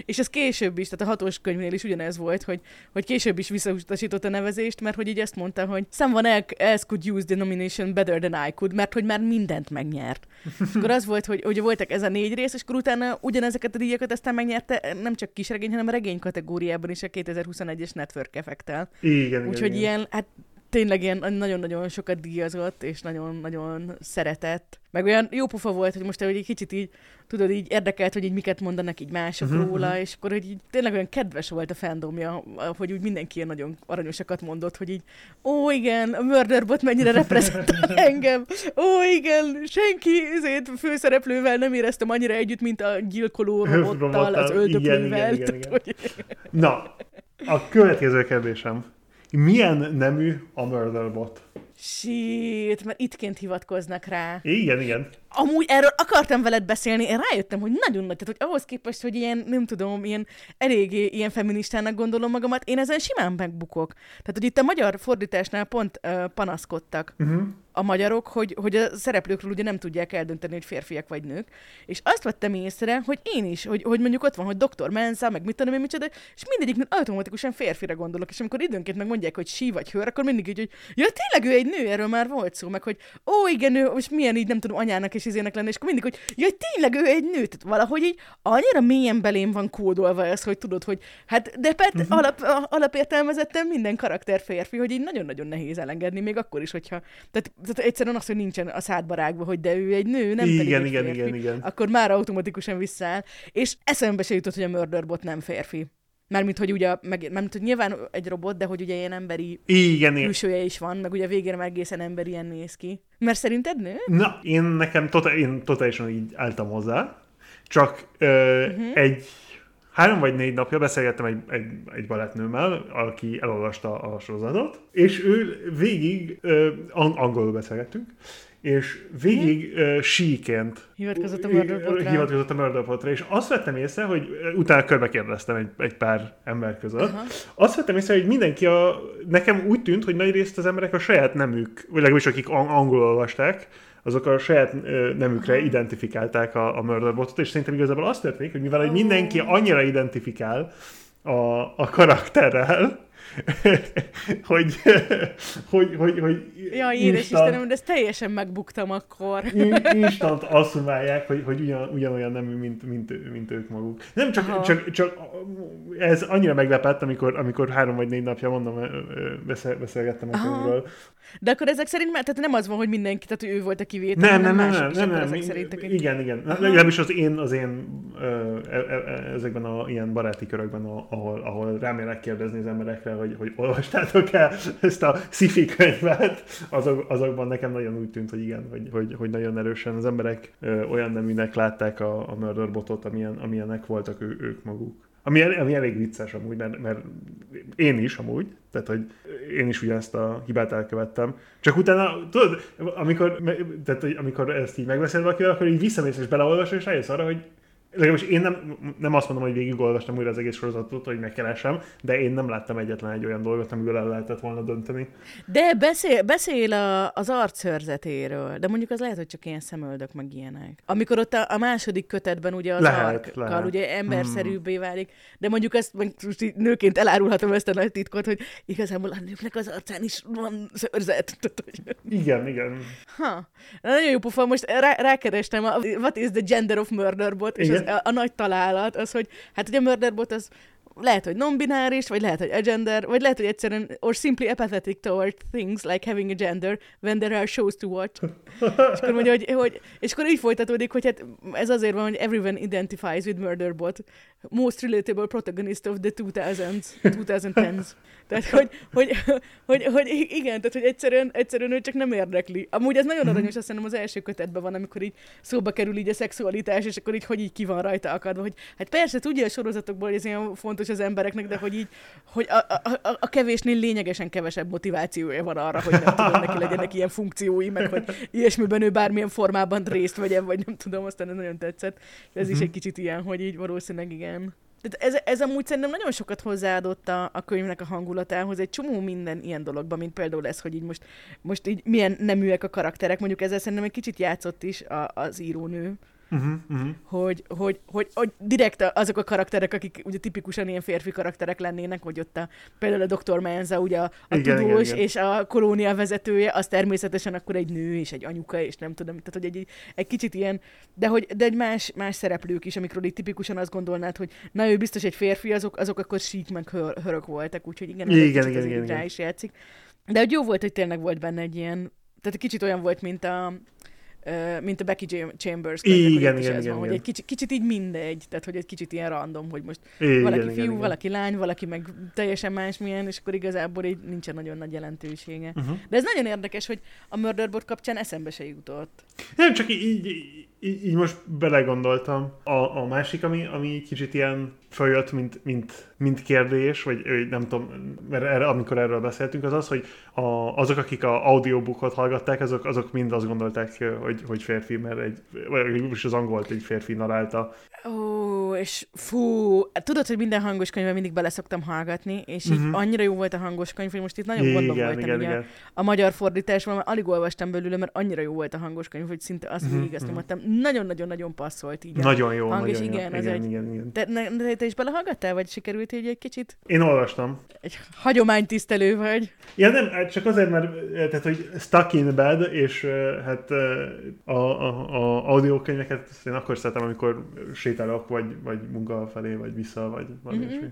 és ez később is, tehát a hatós könyvnél is ugyanez volt, hogy, hogy később is visszautasította a nevezést, mert hogy így ezt mondta, hogy someone else could use the nomination better than I could, mert hogy már mindent megnyert. és akkor az volt, hogy, hogy voltak ez a négy rész, és akkor utána ugyanezeket a díjakat aztán megnyerte nem csak kisregény, hanem a regény kategóriában is a 2021-es Network effektel. Igen, Úgyhogy igen. ilyen, hát tényleg ilyen nagyon-nagyon sokat díjazott, és nagyon-nagyon szeretett. Meg olyan jó pofa volt, hogy most hogy egy kicsit így, tudod, így érdekelt, hogy így miket mondanak így mások uh-huh. róla, és akkor hogy így tényleg olyan kedves volt a fandomja, hogy úgy mindenki ilyen nagyon aranyosakat mondott, hogy így, ó igen, a Murderbot mennyire reprezentál engem, ó igen, senki ezért főszereplővel nem éreztem annyira együtt, mint a gyilkoló robottal, az öldöklővel. Igen, igen, igen, igen. Na, a következő kérdésem. Milyen nemű a Murderbot? Shit, mert ittként hivatkoznak rá. Igen, igen. Amúgy erről akartam veled beszélni, én rájöttem, hogy nagyon nagy, tehát hogy ahhoz képest, hogy ilyen, nem tudom, ilyen eléggé ilyen feministának gondolom magamat, én ezen simán megbukok. Tehát, hogy itt a magyar fordításnál pont uh, panaszkodtak. Uh-huh. A magyarok, hogy, hogy a szereplőkről ugye nem tudják eldönteni, hogy férfiak vagy nők. És azt vettem észre, hogy én is, hogy, hogy mondjuk ott van, hogy Dr. Mensa, meg mit tudom én micsoda, és mindegyiknél automatikusan férfire gondolok, és amikor időnként megmondják, hogy sí vagy hőr, akkor mindig így, hogy ja, tényleg ő egy nő, erről már volt szó, meg hogy ó, igen, ő, most milyen így nem tudom anyának és izének lenni, és akkor mindig, hogy ja, tényleg ő egy nő, tehát valahogy így annyira mélyen belém van kódolva ez, hogy tudod, hogy hát de pet, uh-huh. alap, alapértelmezetten minden karakter férfi, hogy így nagyon-nagyon nehéz elengedni, még akkor is, hogyha, tehát, tehát egyszerűen az, hogy nincsen a szádba rágva, hogy de ő egy nő, nem igen, pedig igen, férfi, igen, igen. akkor már automatikusan visszaáll, és eszembe se jutott, hogy a Murderbot nem férfi. Mármint, hogy ugye, meg, mármint, hogy nyilván egy robot, de hogy ugye ilyen emberi Igen, igen. külsője is van, meg ugye végén már egészen emberien néz ki. Mert szerinted nő? Na, én nekem tota, én totálisan így álltam hozzá, csak ö, uh-huh. egy három vagy négy napja beszélgettem egy, egy, egy barátnőmmel, aki elolvasta a sorozatot, és ő végig, ö, ang- angolul beszélgettünk, és végig uh, síként Hivatkozott a Murderbotra. hivatkozott a Murderbotra, és azt vettem észre, hogy utána körbe kérdeztem egy, egy pár ember között, Aha. azt vettem észre, hogy mindenki a, nekem úgy tűnt, hogy nagy részt az emberek a saját nemük, vagy legalábbis akik ang- angolul olvasták, azok a saját ö, nemükre identifikálták a, a Murderbotot, és szerintem igazából azt történik, hogy mivel hogy mindenki annyira identifikál a, a karakterrel, hogy, hogy, hogy, hogy Ja, édes Istenem, de ezt teljesen megbuktam akkor. in- instant asszumálják, hogy, hogy ugyan, ugyanolyan nemű, mint, mint, mint ők maguk. Nem csak, Aha. csak, csak ez annyira meglepett, amikor, amikor három vagy négy napja, mondom, beszél, beszélgettem a Aha. De akkor ezek szerint, már- tehát nem az van, hogy mindenki, tehát hogy ő volt a kivétel, Nem, nem, nem, nem, nem, nem, ezek szerint. akik- igen, igen. Legalábbis az én, az én ö, e- e- ezekben a ilyen baráti körökben, ahol, ahol remélek kérdezni az emberekre, hogy, hogy olvastátok-e ezt a sci könyvet, azok, azokban nekem nagyon úgy tűnt, hogy igen, hogy, hogy, hogy nagyon erősen az emberek olyan neműnek látták a, a Murderbotot, amilyen, amilyenek voltak ő, ők maguk. Ami, el- ami elég vicces amúgy, mert, mert én is amúgy, tehát hogy én is ugyanezt a hibát elkövettem. Csak utána, tudod, amikor, tehát, amikor ezt így megbeszél valakivel, akkor így visszamész és beleolvasol, és rájössz arra, hogy legalábbis én nem, nem azt mondom, hogy végigolvastam újra az egész sorozatot, hogy megkeresem, de én nem láttam egyetlen egy olyan dolgot, amiből el lehetett volna dönteni. De beszél, beszél a, az arcszörzetéről, de mondjuk az lehet, hogy csak ilyen szemöldök, meg ilyenek. Amikor ott a, a második kötetben ugye az Lehet, arkkal lehet. ugye emberszerűbbé válik, de mondjuk ezt most nőként elárulhatom ezt a nagy titkot, hogy igazából a nőknek az arcán is van szörzet. Igen, igen. Ha, nagyon jó pofa, most rá, rákerestem a What is the gender of murderbot, és az, a, nagy találat az, hogy hát ugye a murderbot az lehet, hogy non-bináris, vagy lehet, hogy agender, vagy lehet, hogy egyszerűen, or simply apathetic toward things like having a gender when there are shows to watch. és akkor mondja, hogy, hogy, és akkor így folytatódik, hogy hát ez azért van, hogy everyone identifies with murderbot, most relatable protagonist of the 2000s, 2010s. Tehát, hogy, hogy, hogy, hogy igen, tehát, hogy egyszerűen, egyszerűen ő csak nem érdekli. Amúgy ez nagyon aranyos, azt hiszem az első kötetben van, amikor így szóba kerül így a szexualitás, és akkor így hogy így ki van rajta akadva, hogy hát persze tudja a sorozatokból, hogy ez ilyen fontos az embereknek, de hogy így, hogy a, a, a, a kevésnél lényegesen kevesebb motivációja van arra, hogy nem tudom, neki legyenek ilyen funkciói, meg hogy ilyesmiben ő bármilyen formában részt vegyen, vagy nem tudom, aztán ez nagyon tetszett. Ez is egy kicsit ilyen, hogy így valószínűleg igen. Tehát ez, ez amúgy szerintem nagyon sokat hozzáadott a, a könyvnek a hangulatához, egy csomó minden ilyen dologban, mint például ez, hogy így most, most így milyen neműek a karakterek, mondjuk ezzel szerintem egy kicsit játszott is a, az írónő, Uh-huh, uh-huh. hogy, hogy, hogy, hogy direkt azok a karakterek, akik ugye tipikusan ilyen férfi karakterek lennének, hogy ott a, például a Dr. Menza, ugye a, a Igen, tudós igen, igen. és a kolónia vezetője, az természetesen akkor egy nő és egy anyuka, és nem tudom, tehát hogy egy, egy, egy kicsit ilyen, de hogy de egy más, más szereplők is, amikről így tipikusan azt gondolnád, hogy na ő biztos egy férfi, azok, azok akkor sík meg hör, hörök voltak, úgyhogy igen, Igen, igen, igen, így rá igen. is játszik. De hogy jó volt, hogy tényleg volt benne egy ilyen, tehát egy kicsit olyan volt, mint a mint a Becky Chambers könyvek, hogy Igen, igen, ez igen, van, hogy igen. egy kicsit, kicsit így mindegy, tehát hogy egy kicsit ilyen random, hogy most Igen, valaki igen, fiú, igen. valaki lány, valaki meg teljesen másmilyen, és akkor igazából így nincsen nagyon nagy jelentősége. Uh-huh. De ez nagyon érdekes, hogy a Murderbot kapcsán eszembe se jutott. Nem, csak így, így, így, így most belegondoltam. A, a másik, ami, ami kicsit ilyen följött, mint, mint, mint kérdés, vagy nem tudom, mert erre, amikor erről beszéltünk, az az, hogy a, azok, akik a audiobookot hallgatták, azok, azok mind azt gondolták, hogy, hogy férfi, mert egy, vagy is az angolt egy férfi narálta. Ó, és fú, tudod, hogy minden hangos könyvben mindig bele szoktam hallgatni, és így uh-huh. annyira jó volt a hangos könyv, hogy most itt nagyon Igen, gondom voltam igen, igen. A, a magyar fordításban, mert alig olvastam belőle, mert annyira jó volt a hangos könyv, hogy szinte azt Mhm, végig azt nyomottam. Nagyon-nagyon-nagyon passzolt így. Nagyon jó, hang, és nagyon jó. igen, igen, egy- igen, igen. Te, ne, te is belehallgattál, vagy sikerült így egy kicsit? Én olvastam. Egy hagyománytisztelő vagy. Ja nem, csak azért, mert eh, tehát, hogy stuck in bed, és eh, hát eh, a, a, a audiokönyveket én akkor szeretem, amikor sétálok, vagy, vagy munka felé, vagy vissza, vagy valami Mhm. mm-hmm.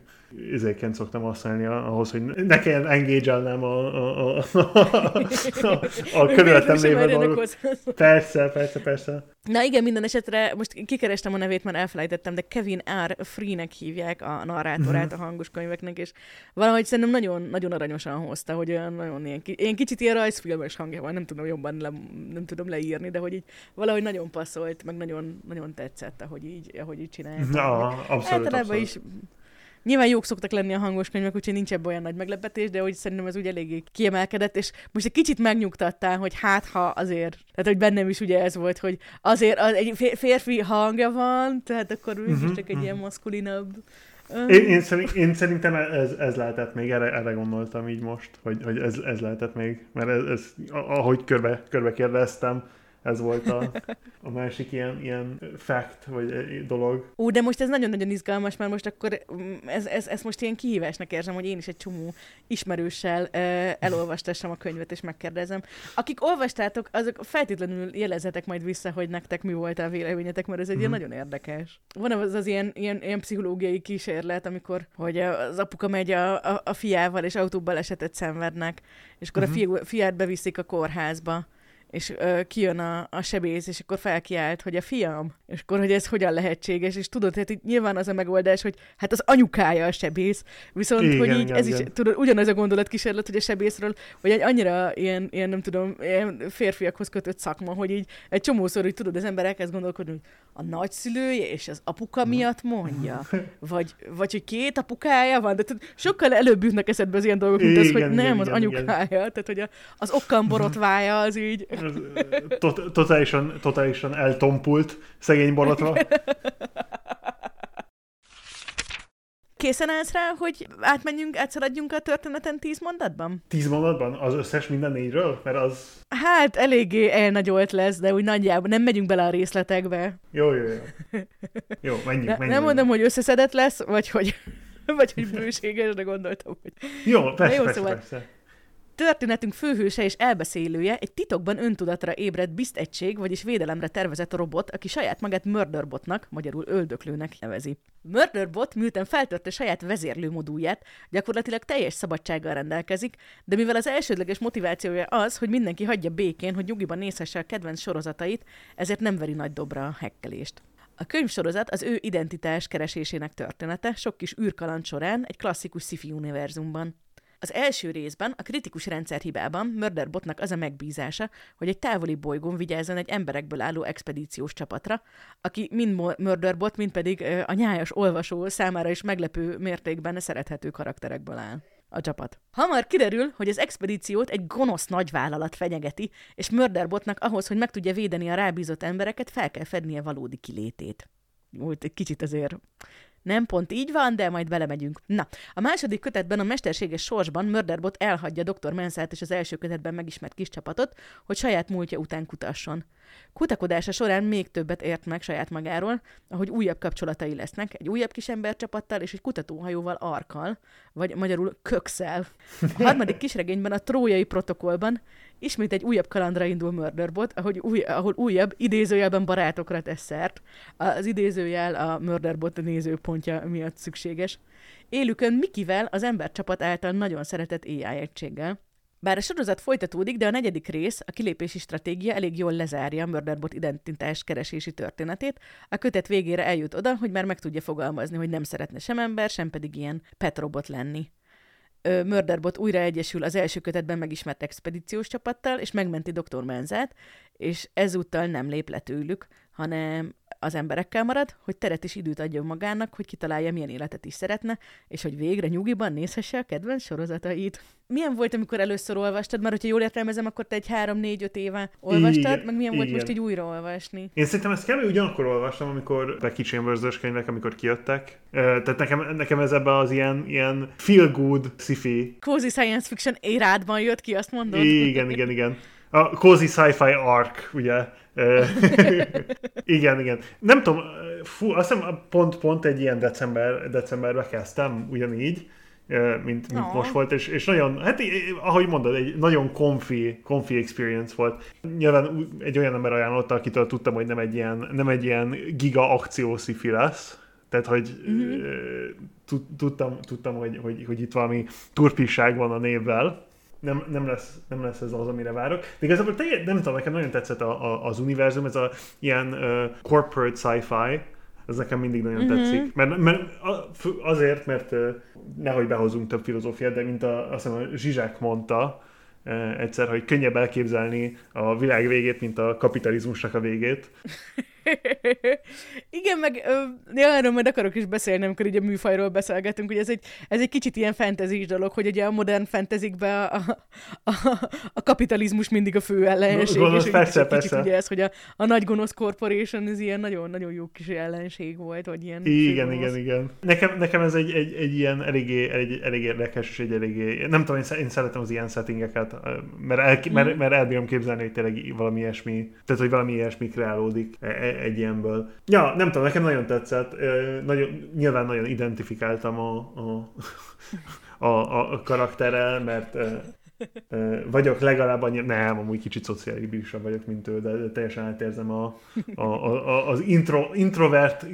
Ezéként szoktam használni ahhoz, hogy ne kelljen engage-elnem a, a, a, a, a, a körülöttem lévő dolgok. Persze, persze, persze. Na igen, minden esetre, most kikerestem a nevét, mert elfelejtettem, de Kevin R. Free-nek hívják a narrátorát a hangos könyveknek, és valahogy szerintem nagyon, nagyon aranyosan hozta, hogy olyan nagyon ilyen, ilyen kicsit ilyen rajzfilmes hangja van, nem tudom jobban le, nem tudom leírni, de hogy így valahogy nagyon passzolt, meg nagyon, nagyon tetszett, ahogy így, ahogy így csinálják. Na, abszolút, Általában abszolút. is Nyilván jók szoktak lenni a hangos könyvek, úgyhogy nincs ebben olyan nagy meglepetés, de hogy szerintem ez úgy eléggé kiemelkedett, és most egy kicsit megnyugtattál, hogy hát ha azért, tehát hogy bennem is ugye ez volt, hogy azért az, egy fér- férfi hangja van, tehát akkor Mhm, mégis csak egy mhm. ilyen maszkulinabb. Ö, Én, én, szerint, én szerintem ez, ez lehetett még, erre, erre gondoltam így most, hogy, hogy ez, ez lehetett még, mert ez, ez ahogy körbe, körbe kérdeztem, ez volt a, a másik ilyen, ilyen fact, vagy dolog. Ú, de most ez nagyon-nagyon izgalmas, mert most akkor mm, ez, ez, ez most ilyen kihívásnak érzem, hogy én is egy csomó ismerőssel uh, elolvastassam a könyvet, és megkérdezem. Akik olvastátok, azok feltétlenül jelezzetek majd vissza, hogy nektek mi volt a véleményetek, mert ez egy ilyen Mhm. nagyon érdekes. Van az az ilyen, ilyen, ilyen pszichológiai kísérlet, amikor hogy az apuka megy a, a, a fiával, és autóbalesetet szenvednek, és akkor Mhm. a fiú, fiát beviszik a kórházba és ö, kijön a, a sebész, és akkor felkiált, hogy a fiam, és akkor, hogy ez hogyan lehetséges, és tudod, hát itt nyilván az a megoldás, hogy hát az anyukája a sebész, viszont, Igen, hogy így igen, ez igen. is, tudod, ugyanaz a gondolatkísérlet, hogy a sebészről, hogy egy annyira ilyen, ilyen nem tudom, ilyen férfiakhoz kötött szakma, hogy így egy csomószor, hogy tudod, az ember elkezd gondolkodni, hogy a nagyszülője és az apuka miatt mondja, vagy, vagy hogy két apukája van, de tudod, sokkal előbb jutnak eszedbe az ilyen dolgok, mint az, hogy nem, igen, az igen, igen. anyukája, tehát hogy a, az okkam borotvája az így, tot, totálisan, totálisan eltompult szegény borotva. Készen állsz rá, hogy átmenjünk, átszaladjunk a történeten tíz mondatban? Tíz mondatban? Az összes minden négyről? Mert az... Hát eléggé elnagyolt lesz, de úgy nagyjából nem megyünk bele a részletekbe. Jó, jó, jó. Jó, menjünk, Ne, menjünk. nem mondom, hogy összeszedett lesz, vagy hogy, vagy hogy bőséges, de gondoltam, hogy Jó, persze, jó, persze, szóval- persze. Történetünk főhőse és elbeszélője egy titokban öntudatra ébredt BIST egység, vagyis védelemre tervezett robot, aki saját magát Murderbotnak, magyarul öldöklőnek nevezi. Murderbot, miután feltörte saját vezérlő modulját, gyakorlatilag teljes szabadsággal rendelkezik, de mivel az elsődleges motivációja az, hogy mindenki hagyja békén, hogy nyugiban nézhesse a kedvenc sorozatait, ezért nem veri nagy dobra a hekkelést. A könyvsorozat az ő identitás keresésének története, sok kis űrkaland során egy klasszikus sci-fi univerzumban. Az első részben, a kritikus rendszerhibában Murderbotnak az a megbízása, hogy egy távoli bolygón vigyázzon egy emberekből álló expedíciós csapatra, aki mind Murderbot, mind pedig a nyájas olvasó számára is meglepő mértékben szerethető karakterekből áll. A csapat. Hamar kiderül, hogy az expedíciót egy gonosz nagyvállalat fenyegeti, és Murderbotnak ahhoz, hogy meg tudja védeni a rábízott embereket, fel kell fednie valódi kilétét. Úgy egy kicsit azért nem pont így van, de majd belemegyünk. Na, a második kötetben a mesterséges sorsban Murderbot elhagyja Dr. Mensát és az első kötetben megismert kis csapatot, hogy saját múltja után kutasson. Kutakodása során még többet ért meg saját magáról, ahogy újabb kapcsolatai lesznek, egy újabb kis embercsapattal és egy kutatóhajóval Arkkal, vagy magyarul Kökszel. A harmadik kisregényben a trójai protokollban ismét egy újabb kalandra indul Murderbot, ahogy új, ahol újabb idézőjelben barátokra tesz szert. Az idézőjel a Murderbot nézőpontja miatt szükséges. Élükön Mikivel, az embercsapat által nagyon szeretett AI egységgel. Bár a sorozat folytatódik, de a negyedik rész, a kilépési stratégia elég jól lezárja a Murderbot identitás keresési történetét. A kötet végére eljut oda, hogy már meg tudja fogalmazni, hogy nem szeretne sem ember, sem pedig ilyen petrobot lenni. Murderbot újra egyesül az első kötetben megismert expedíciós csapattal, és megmenti Dr. Menzát, és ezúttal nem lép le tőlük, hanem az emberekkel marad, hogy teret és időt adjon magának, hogy kitalálja, milyen életet is szeretne, és hogy végre nyugiban nézhesse a kedvenc sorozatait. Milyen volt, amikor először olvastad? Mert hogyha jól értelmezem, akkor te egy három-négy-öt éve olvastad, Igen, meg milyen volt igen. most így újraolvasni? Én szerintem ezt kb. ugyanakkor olvastam, amikor Becky chambers könyvek, amikor kijöttek. Tehát nekem, nekem ez ebbe az ilyen, ilyen feel good sci-fi. Cozy science fiction érádban jött ki, azt mondod? Igen, igen, igen. A cozy sci-fi arc, ugye? Igen, igen. Nem tudom, fú, azt hiszem pont, pont egy ilyen december, decemberbe kezdtem, ugyanígy, mint, mint Ó. most volt, és, és nagyon, hát ahogy mondod, egy nagyon comfy, comfy experience volt. Nyilván egy olyan ember ajánlotta, akitől tudtam, hogy nem egy ilyen, nem egy ilyen giga akció sci-fi lesz, tehát, hogy Mhm. tud- tudtam, tudtam hogy, hogy, hogy itt valami turpiság van a névvel, nem, nem, lesz, nem lesz ez az, amire várok. De igazából teljes, nem tudom, nekem nagyon tetszett a, a, az univerzum, ez a ilyen uh, corporate sci-fi, ez nekem mindig nagyon Mhm. uh-huh. tetszik. Mert, mert azért, mert nehogy behozunk több filozófiát, de mint a, azt hiszem a Zsizsák mondta egyszer, hogy könnyebb elképzelni a világ végét, mint a kapitalizmusnak a végét. Igen, meg ja, erről majd akarok is beszélni, amikor így a műfajról beszélgetünk, hogy ez egy, ez egy kicsit ilyen fantasy dolog, hogy ugye a modern fantasyekben a, a, a kapitalizmus mindig a fő ellenség, Gonosz, és persze, egy kicsit persze. ugye ez, hogy a, a nagy gonosz corporation ez ilyen nagyon-nagyon jó kis ellenség volt, vagy ilyen Igen, igen, igen. Nekem, nekem ez egy, egy, egy ilyen eléggé, egy, elég érdekes, és egy eléggé, nem tudom, én, én szeretem az ilyen settingeket, mert, el, mert, mert elbírom képzelni, hogy tényleg valami ilyesmi, tehát hogy valami ilyesmi kreálódik e- e- egy ilyenből. Ja, nem tudom, nekem nagyon tetszett, nagyon, nyilván nagyon identifikáltam a, a, a, a, karakterrel, mert vagyok legalább annyi, nem, amúgy kicsit szociálisabb vagyok, mint ő, de, teljesen átérzem a, a, a, az intro, introvert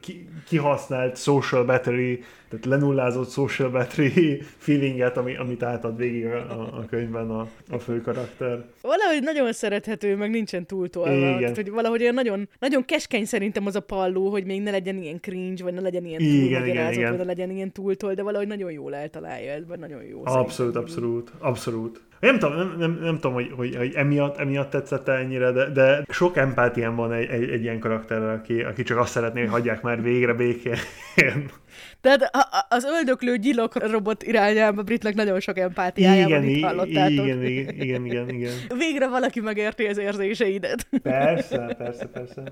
ki, kihasznált social battery, tehát lenullázott social battery feelinget, ami, amit átad végig a, a, a könyvben a, a fő karakter. Valahogy nagyon szerethető, meg nincsen túltolva. Igen. Tehát, hogy valahogy olyan nagyon, nagyon keskeny szerintem az a palló, hogy még ne legyen ilyen cringe, vagy ne legyen ilyen Igen, túl igen, igen. vagy ne legyen ilyen túltol, de valahogy nagyon jól eltalálja ebben, nagyon jó. Abszolút. Abszolút, abszolút. Nem tudom, nem, nem, nem tudom hogy, hogy, hogy emiatt, emiatt tetszett ennyire, de, de sok empátiám van egy, egy, egy ilyen karakterrel, aki, aki csak azt szeretné, hogy hagyják már végre békén. Tehát az öldöklő gyilok robot irányába Britnek nagyon sok empátiája van, itt hallottátok. igen, igen, igen, igen, igen. Végre valaki megérti az érzéseidet. Persze, persze, persze.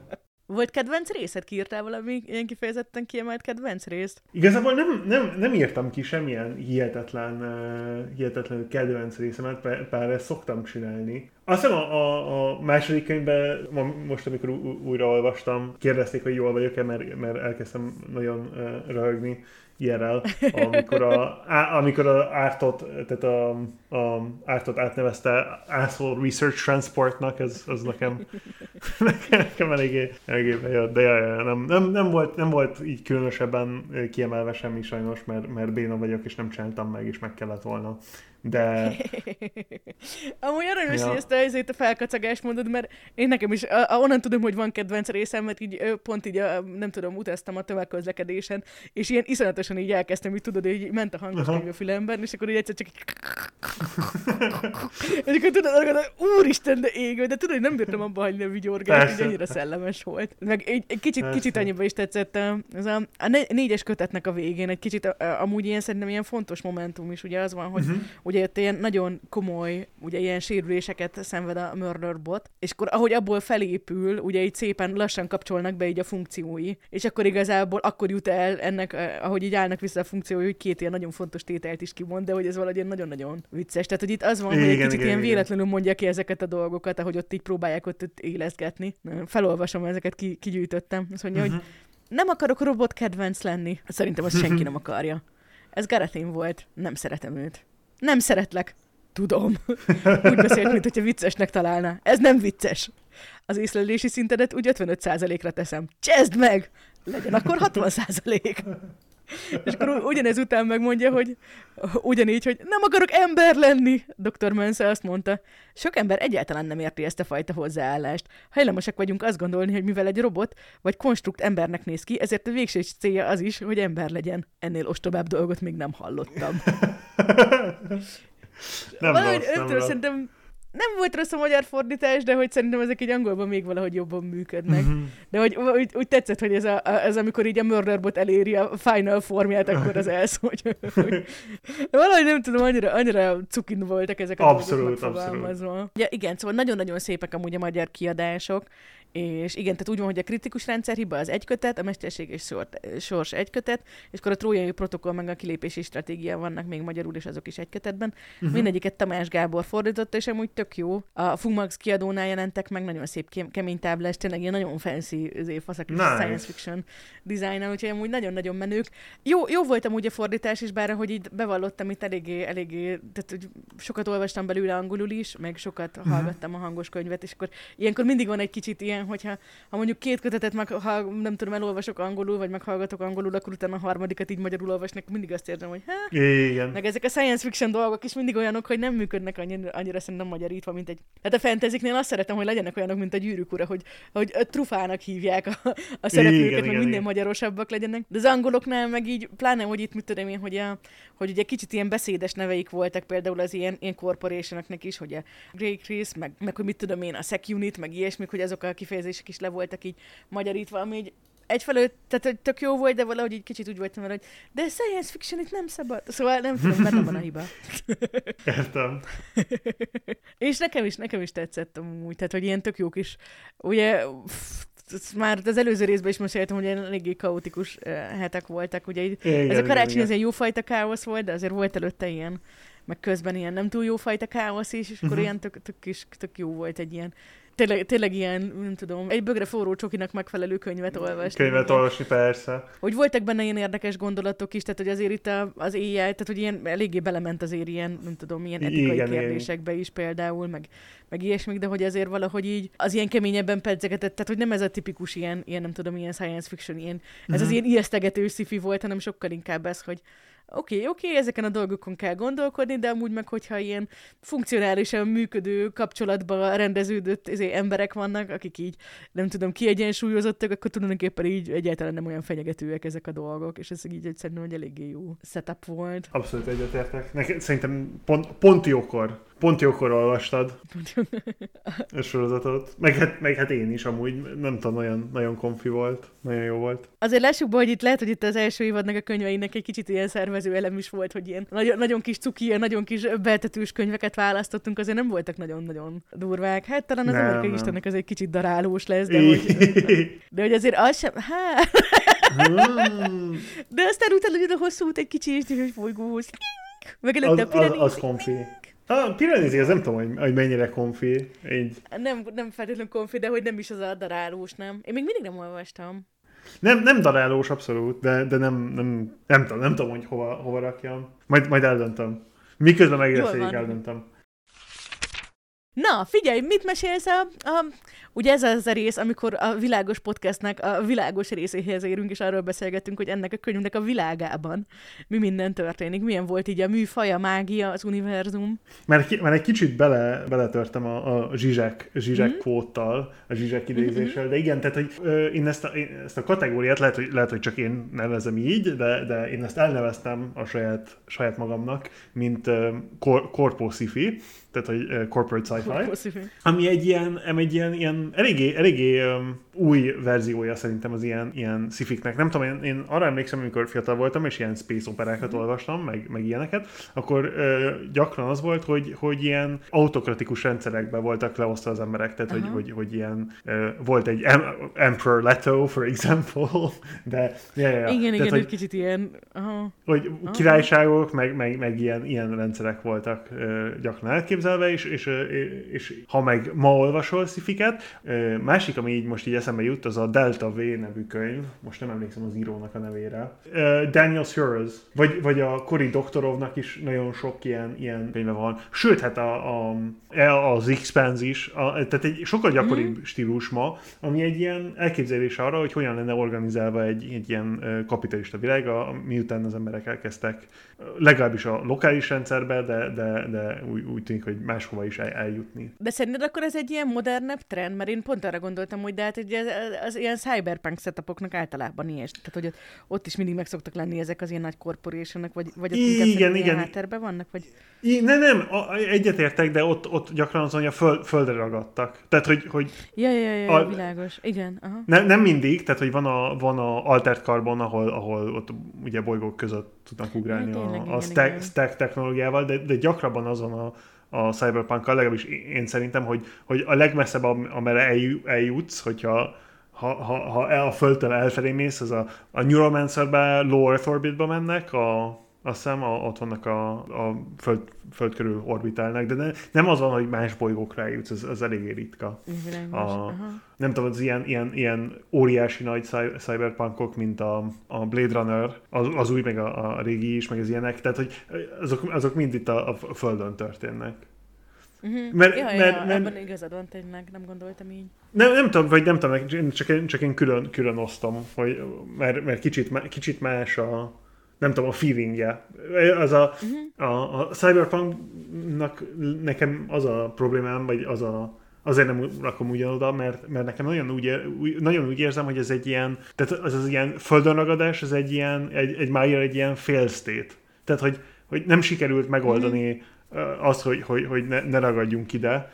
Volt kedvenc részed? Kiírtál valami ilyen kifejezetten kiemelt kedvenc részt? Igazából nem, nem, nem írtam ki semmilyen hihetetlen, uh, hihetetlen kedvenc részemet, bár ezt szoktam csinálni. Azt a, a, a második könyvben, most amikor ú- újra olvastam, kérdezték, hogy jól vagyok-e, mert, mert elkezdtem nagyon uh, röhögni IRL, amikor a, á, amikor a ártot, tehát a, a ártot átnevezte Asshole Research Transportnak, ez, az nekem, nekem eléggé, eléggé bejött, de jaj, nem, nem, nem, volt, nem volt így különösebben kiemelve semmi sajnos, mert, mert béna vagyok, és nem csináltam meg, és meg kellett volna. De Amúgy aranyos, Ja. hogy ezt a, ezért a felkacagást mondod, mert én nekem is, a, a, onnan tudom, hogy van kedvenc részem, mert így pont így, a, nem tudom, utaztam a tömegközlekedésen, és ilyen iszonyatosan így elkezdtem, így tudod, hogy így ment a hangos könyv a fülemben, és akkor így egyszer csak így... és akkor tudod, arra gondolom, úristen, de égő, de tudod, hogy nem bírtam abba hagyni a vigyorgást, így annyira szellemes volt. Meg egy, egy kicsit, Persze. kicsit annyiba is tetszett ez a, a né- négyes kötetnek a végén, egy kicsit amúgy ilyen szerintem ilyen fontos momentum is, ugye az van, hogy Mhm. Ugye ott ilyen nagyon komoly, ugye ilyen sérüléseket szenved a murder bot, és akkor ahogy abból felépül, ugye így szépen lassan kapcsolnak be így a funkciói, és akkor igazából akkor jut el ennek, eh, ahogy így állnak vissza a funkciói, hogy két ilyen nagyon fontos tételt is kimond, de hogy ez valahogy nagyon-nagyon vicces. Tehát, hogy itt az van, hogy egy Igen, kicsit igen, ilyen igen. véletlenül mondja ki ezeket a dolgokat, ahogy ott így próbálják ott, ott éleszgetni. Na, Felolvasom, ezeket ki, kigyűjtöttem. Azt mondja, hogy Mhm. nem akarok robot kedvenc lenni. Szerintem azt senki nem akarja. Ez Garethin volt. Nem szeretem őt. Nem szeretlek. Tudom. Úgy beszélt, mint hogyha viccesnek találná. Ez nem vicces. Az észlelési szintedet úgy 55%-ra teszem. Csezd meg! Legyen akkor 60%. És akkor ugyanez után megmondja, hogy ugyanígy, hogy nem akarok ember lenni. Dr. Mensa azt mondta, sok ember egyáltalán nem érti ezt a fajta hozzáállást. Hajlamosak vagyunk azt gondolni, hogy mivel egy robot vagy konstrukt embernek néz ki, ezért a végső célja az is, hogy ember legyen. Ennél ostobább dolgot még nem hallottam. nem Valahogy, nem rossz. szerintem nem volt rossz a magyar fordítás, de hogy szerintem ezek egy angolban még valahogy jobban működnek. Mhm. De hogy úgy, úgy tetszett, hogy ez, a, ez amikor így a Murderbot eléri a final formját, akkor az elsz, hogy, hogy valahogy nem tudom, annyira, annyira cukin voltak ezek a Abszolút, dolgok megfogalmazva. Ja, igen, szóval nagyon-nagyon szépek amúgy a magyar kiadások, és igen, tehát úgy van, hogy a kritikus rendszerhiba az egy kötet, a mesterség és sors egy kötet, és akkor a trójai protokoll meg a kilépési stratégia vannak még magyarul, és azok is egy kötetben. Uh-huh. Mindegyiket Tamás Gábor fordította, és amúgy tök jó. A Fugmax kiadónál jelentek meg nagyon szép kem- kemény táblás, tényleg ilyen nagyon fancy faszak Nice. science fiction design úgyhogy amúgy nagyon-nagyon menők. Jó, jó volt amúgy a fordítás is, bár ahogy így bevallottam, itt eléggé, eléggé, tehát hogy sokat olvastam belőle angolul is, meg sokat hallgattam a hangos könyvet, és akkor ilyenkor mindig van egy kicsit ilyen, hogyha ha mondjuk két kötetet meg, ha nem tudom, elolvasok angolul, vagy meghallgatok angolul, akkor utána a harmadikat így magyarul olvasnak, mindig azt érzem, hogy hát, Igen. meg ezek a science fiction dolgok is mindig olyanok, hogy nem működnek annyira, annyira szerintem magyarítva, mint egy... Hát a fantasyknél azt szeretem, hogy legyenek olyanok, mint a gyűrűk ura, hogy, hogy a trufának hívják a, a szereplőket, Igen, meg igen, minél igen. magyarosabbak legyenek. De az angoloknál meg így, pláne, hogy itt mit tudom én, hogy, a, hogy ugye kicsit ilyen beszédes neveik voltak például az ilyen, ilyen corporationoknak is, hogy a Grey Chris, meg, meg hogy mit tudom én, a SecUnit, meg ilyesmik, hogy azok a kifejezések is le voltak így magyarítva, ami így egyfelől, tehát hogy tök jó volt, de valahogy így kicsit úgy voltam vele, hogy de science fiction itt nem szabad. Szóval nem tudom, benne van a hiba. Értem. És nekem is, nekem is tetszett amúgy, tehát hogy ilyen tök jók is. Ugye pff, már az előző részben is meséltem, hogy ilyen eléggé kaotikus hetek voltak. Ugye így, Igen, ez a karácsony igen, ez egy jófajta káosz volt, de azért volt előtte ilyen, meg közben ilyen nem túl jófajta káosz is, és akkor Mhm. ilyen tök, tök, is, tök jó volt egy ilyen Tényleg, tényleg ilyen, nem tudom, egy bögre forró csokinak megfelelő könyvet olvasni. Könyvet olvasni, persze. Hogy voltak benne ilyen érdekes gondolatok is, tehát hogy azért itt a, az éjjel, tehát hogy ilyen eléggé belement azért ilyen, nem tudom, ilyen etikai Igen, kérdésekbe is például, meg, meg ilyesmik, de hogy azért valahogy így az ilyen keményebben pedzegetett, tehát hogy nem ez a tipikus ilyen, ilyen nem tudom, ilyen science fiction, ilyen, ez az Mhm. ilyen ijesztegető sci volt, hanem sokkal inkább ez, hogy oké, okay, oké, okay, ezeken a dolgokon kell gondolkodni, de amúgy meg, hogyha ilyen funkcionálisan működő kapcsolatban rendeződött izé, emberek vannak, akik így, nem tudom, kiegyensúlyozottak, akkor tulajdonképpen így egyáltalán nem olyan fenyegetőek ezek a dolgok, és ez így szerintem egy eléggé jó setup volt. Abszolút egyetértek. Neked szerintem pont, pont jókor. Pont jókor olvastad a sorozatot. Meg hát, meg hát én is amúgy, nem tudom, nagyon, nagyon konfi volt. Nagyon jó volt. Azért lássuk be, hogy itt lehet, hogy itt az első évadnak a könyveinek egy kicsit ilyen szervező elem is volt, hogy ilyen nagyon, nagyon kis cuki, ilyen nagyon kis beltetős könyveket választottunk, azért nem voltak nagyon-nagyon durvák. Hát talán az Nem, amerikai nem. istennek az egy kicsit darálós lesz, de hogy, de hogy azért az sem, hát, Hmm, de aztán utána jön a hosszú út egy kicsit, hogy folygós. Meg az, a az, az konfi. A Pirenézi, az nem tudom, hogy, hogy mennyire konfi. Így. Nem, nem feltétlenül konfi, de hogy nem is az a darálós, nem? Én még mindig nem olvastam. Nem, nem darálós abszolút, de, de nem, nem, nem, tudom, nem tudom, hogy hova, hova rakjam. Majd, majd eldöntöm. Miközben van. eldöntöm. Na, figyelj, mit mesélsz a, a... Ugye ez az a rész, amikor a világos podcastnek a világos részéhez érünk, és arról beszélgetünk, hogy ennek a könyvnek a világában mi minden történik. Milyen volt így a műfaj, a mágia, az univerzum. Mert, mert egy kicsit bele, beletörtem a, a Zsizsek, Zsizsek Mhm. mm. kvóttal, a Zsizsek idézéssel, de igen, tehát hogy ö, én ezt a, én ezt a kategóriát lehet hogy, lehet, hogy csak én nevezem így, de, de én ezt elneveztem a saját, saját magamnak, mint uh, kor, corpo sci-fi, tehát hogy uh, corporate sci-fi. Ami egy ilyen, egy ilyen, ilyen eléggé, eléggé um, új verziója szerintem az ilyen, ilyen szifiknek. Nem tudom, én, én arra emlékszem, amikor fiatal voltam, és ilyen space operákat olvastam, meg, meg ilyeneket, akkor ö, gyakran az volt, hogy, hogy ilyen autokratikus rendszerekbe voltak leosztva az emberek, tehát hogy, hogy, hogy ilyen ö, volt egy em- Emperor Leto, for example, de ja, ja. Igen, tehát, igen, hogy, egy kicsit ilyen... Aha. hogy királyságok, meg, meg, meg ilyen, ilyen rendszerek voltak ö, gyakran elképzelve, és, és, ö, és ha meg ma olvasol szifiket, másik, ami így most így eszembe jut, az a Delta V nevű könyv, most nem emlékszem az írónak a nevére, Daniel Suarez, vagy, vagy a Cory Doktorovnak is nagyon sok ilyen, ilyen könyve van, sőt, hát a, a, az Expanse is, a, tehát egy sokkal gyakoribb mm. stílus ma, ami egy ilyen elképzelés arra, hogy hogyan lenne organizálva egy, egy ilyen kapitalista világ, a, miután az emberek elkezdtek legalábbis a lokális rendszerbe, de, de, de úgy, úgy tűnik, hogy hogy máshova is el, eljutni. De szerinted akkor ez egy ilyen modernebb trend? Mert én pont arra gondoltam, hogy de hát ugye az, az ilyen cyberpunk setupoknak általában ilyes. Tehát, hogy ott, ott is mindig meg szoktak lenni ezek az ilyen nagy corporationok, vagy, vagy ott Igen, inkább igen. hátterben vannak? Vagy... I, nem, nem, a- egyetértek, de ott, ott gyakran azon, hogy a föld, földre ragadtak. Tehát, hogy, hogy Ja, ja, ja, A- világos. Igen, aha. ne, nem mindig, tehát, hogy van a, van a Altered Carbon, ahol, ahol ott ugye bolygók között tudnak ugrálni Ja, tényleg, a, igen, a stack, igen. stack technológiával, de, de gyakrabban azon a, a cyberpunk legalábbis én szerintem, hogy, hogy a legmesszebb, am- amerre elju- eljutsz, hogyha ha, ha, ha el a földtől elfelé mész, az a, a Neuromancerbe, Low Earth Orbitba mennek, a, azt hiszem, a, ott vannak a, a föld, föld körül orbitálnak, de ne, nem az van, hogy más bolygókra eljutsz, ez, ez eléggé ritka. A- Aha. Nem tudom, az ilyen, ilyen, ilyen óriási nagy cy- cyberpunkok, mint a, a Blade Runner, az, az új, meg a, a régi is, meg az ilyenek, tehát hogy azok, azok mind itt a, a Földön történnek. Uh-huh. Mert- ja, mert- ja, mert- ebben igazad van tényleg, nem gondoltam így. Nem, nem tudom, vagy nem tudom, csak, én- csak én külön, külön osztom, hogy, mert, mert kicsit, kicsit más a, nem tudom, a feelingje. Az a, Uh-huh. a, a Cyberpunknak nekem az a problémám, vagy az a azért nem rakom ugyanoda, mert, mert nekem nagyon úgy, úgy, nagyon úgy érzem, hogy ez egy ilyen, tehát az az ilyen földönragadás, ez egy ilyen, egy, egy májjel egy ilyen state. Tehát, hogy, hogy nem sikerült megoldani uh, azt, hogy, hogy, hogy ne, ne ragadjunk ide,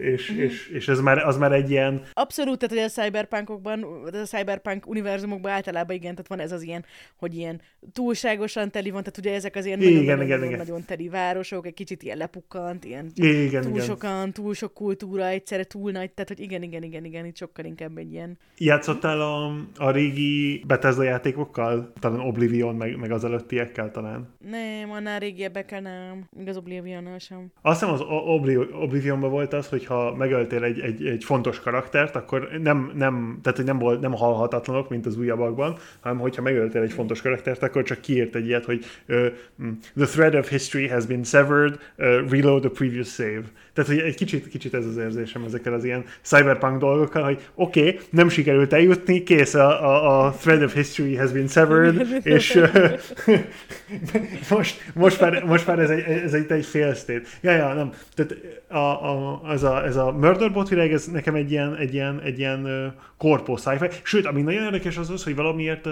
és, és, és ez már, az már egy ilyen, Abszolút, tehát hogy a cyberpunkokban, a cyberpunk univerzumokban általában igen, tehát van ez az ilyen, hogy ilyen túlságosan teli van, tehát ugye ezek az ilyen Igen, nagyon, igen, nagyon, igen. nagyon, teli városok, egy kicsit ilyen lepukkant, ilyen igen, túl igen. sokan, túl sok kultúra, egyszerre túl nagy, tehát hogy igen, igen, igen, igen, itt sokkal inkább egy ilyen... Játszottál a, a régi Bethesda játékokkal? Talán Oblivion, meg, meg az előttiekkel talán? Nem, annál régiebbekkel nem, még az Oblivionnal sem. Azt hiszem az Obli- Oblivionban volt az, hogy ha megöltél egy, egy, egy fontos karaktert, akkor nem, nem, tehát, hogy nem, volt, nem halhatatlanok, mint az újabbakban, hanem hogyha megöltél egy fontos karaktert, akkor csak kiírt egy ilyet, hogy uh, the thread of history has been severed, uh, reload the previous save. Tehát, hogy egy kicsit, kicsit ez az érzésem ezekkel az ilyen cyberpunk dolgokkal, hogy oké, okay, nem sikerült eljutni, kész, a, a, a thread of history has been severed, és uh, most, most, már, most már ez egy, ez egy, egy fail state. Ja, ja, nem. Tehát a, a, az a, ez a Murderbot világ, ez nekem egy ilyen, egy ilyen, egy ilyen korpó sci Sőt, ami nagyon érdekes az az, hogy valamiért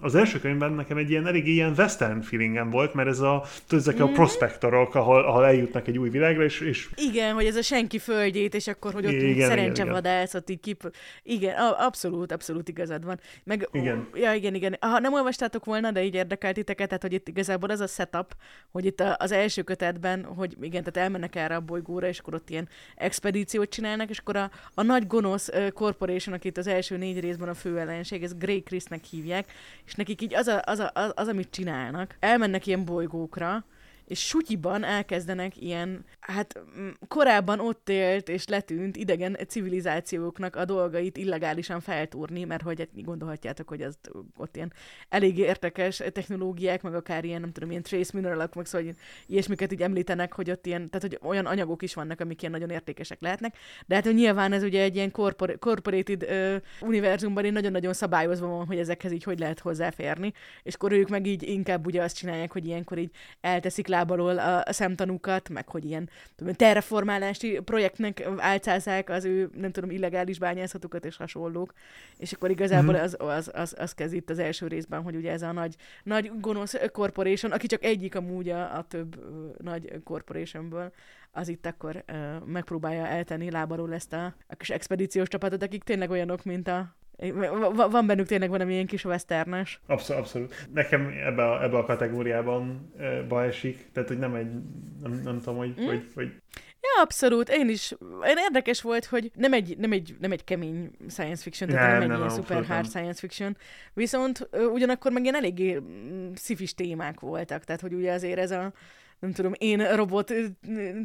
az első könyvben nekem egy ilyen elég ilyen western feelingem volt, mert ez a, tudod, ezek a prospektorok, ahol, ahol eljutnak egy új világra, és, és Igen, hogy ez a senki földjét, és akkor, hogy ott Igen, szerencsevadászat így kip... Igen, abszolút, abszolút igazad van. Meg, Igen. Ja, igen, igen. Ha nem olvastátok volna, de így érdekelt titeket, tehát hogy itt igazából az a setup, hogy itt az első kötetben, hogy igen, tehát elmennek erre a bolygóra, és akkor ott ilyen expedíciót csinálnak, és akkor a, a nagy gonosz uh, corporation, akit az első négy részben a fő ellenség, ez Grey Chrisnek hívják, és nekik így az, a, az, a, az, az, amit csinálnak, elmennek ilyen bolygókra, és sutyiban elkezdenek ilyen, hát mm, korábban ott élt és letűnt idegen civilizációknak a dolgait illegálisan feltúrni, mert hogy hát gondolhatjátok, hogy az ott ilyen elég érdekes technológiák, meg akár ilyen, nem tudom, ilyen trace mineralok, meg szóval ilyesmiket így említenek, hogy ott ilyen, tehát hogy olyan anyagok is vannak, amik ilyen nagyon értékesek lehetnek, de hát hogy nyilván ez ugye egy ilyen corpor- corporated ö, univerzumban így nagyon-nagyon szabályozva van, hogy ezekhez így hogy lehet hozzáférni, és akkor ők meg így inkább ugye azt csinálják, hogy ilyenkor így elteszik lábalól a, a szemtanúkat, meg hogy ilyen tudom, terraformálási projektnek álcázzák az ő, nem tudom, illegális bányászatukat és hasonlók. És akkor igazából Mhm. az, az, az, az kezd itt az első részben, hogy ugye ez a nagy, nagy gonosz corporation, aki csak egyik amúgy a, a több ö, nagy corporationből, az itt akkor ö, megpróbálja eltenni lábalól ezt a, a kis expedíciós csapatot, akik tényleg olyanok, mint a van bennük tényleg valami ilyen kis westernes. abszolút, abszolút. Nekem ebbe a, ebbe a kategóriában ba esik, tehát hogy nem egy, nem, nem tudom, hogy, Mm. hogy, hogy Ja, abszolút. Én is. Én érdekes volt, hogy nem egy, nem egy, nem egy kemény science fiction, tehát Nem, nem, egy nem, ilyen super hard nem. science fiction. Viszont ugyanakkor meg ilyen eléggé mm, szifis témák voltak. Tehát, hogy ugye azért ez a nem tudom, én robot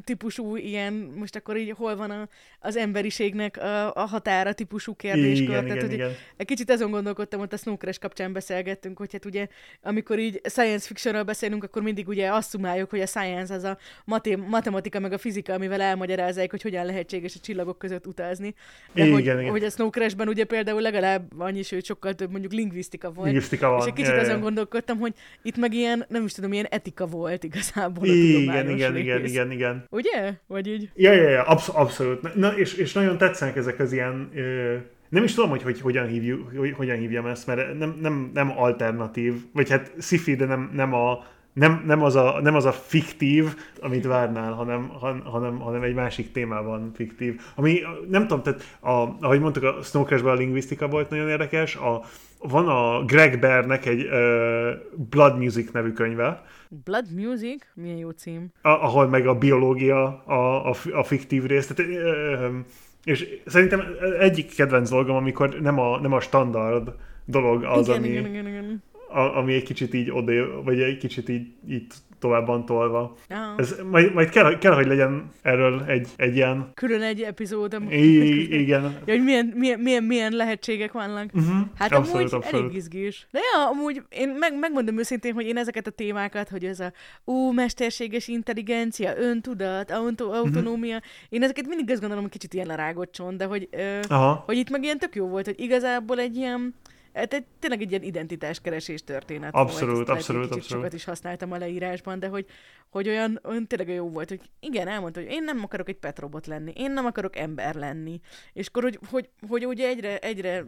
típusú ilyen, most akkor így hol van a, az emberiségnek a, a határa típusú kérdéskör. igen, Tehát, igen, hogy igen. egy kicsit azon gondolkodtam, hogy a Snowcrash kapcsán beszélgettünk, hogy hát ugye, amikor így science fictionről beszélünk, akkor mindig ugye asszumáljuk, hogy a science az a maté- matematika meg a fizika, amivel elmagyarázzák, hogy hogyan lehetséges a csillagok között utazni. De Igen, hogy, igen. hogy a Snowcrashben ugye például legalább annyi, sőt sokkal több mondjuk lingvisztika volt. Lingvisztika van. És egy kicsit Ja, ja. azon gondolkodtam, hogy itt meg ilyen, nem is tudom, ilyen etika volt igazából. Igen, igen, igen, igen, igen. Ugye? Vagy így? Ja, ja, ja, absz- abszolút. Na, és, és nagyon tetszenek ezek az ilyen... Ö, nem is tudom, hogy, hogy hogyan, hívjuk, hogy hogyan hívjam ezt, mert nem, nem, nem alternatív, vagy hát sci de nem, nem a nem, nem, az a, nem az a fiktív, amit várnál, hanem, hanem, hanem egy másik témában fiktív. Ami, nem tudom, tehát a, ahogy mondtuk, a Snow Crash-ben a lingvisztika volt nagyon érdekes, a, van a Greg Bearnek egy uh, Blood Music nevű könyve. Blood Music? Milyen jó cím. A, ahol meg a biológia a, a, a fiktív rész. Tehát, uh, és szerintem egyik kedvenc dolgom, amikor nem a, nem a standard dolog az, igen, ami... Igen, igen, igen a, ami egy kicsit így odé, vagy egy kicsit így, így továbban tolva. Ah. Ez majd, majd kell, kell, hogy legyen erről egy, egy ilyen... Külön egy epizód. I- igen. Ja, hogy milyen, milyen, milyen, milyen lehetségek vannak. Uh-huh. Hát abszolút, amúgy abszolút. elég izgés. De ja, amúgy én meg, megmondom őszintén, hogy én ezeket a témákat, hogy ez a ú, mesterséges intelligencia, öntudat, auto, mhm. autonómia, uh-huh. én ezeket mindig azt gondolom, hogy kicsit ilyen lerágott csont, de hogy, ö, Aha. hogy itt meg ilyen tök jó volt, hogy igazából egy ilyen Hát egy, tényleg egy ilyen identitáskeresés történet abszolút, volt. Abszolút, abszolút, abszolút. sokat is használtam a leírásban, de hogy, hogy olyan, olyan tényleg jó volt, hogy igen, elmondta, hogy én nem akarok egy petrobot lenni, én nem akarok ember lenni. És akkor, hogy, hogy, hogy ugye egyre, egyre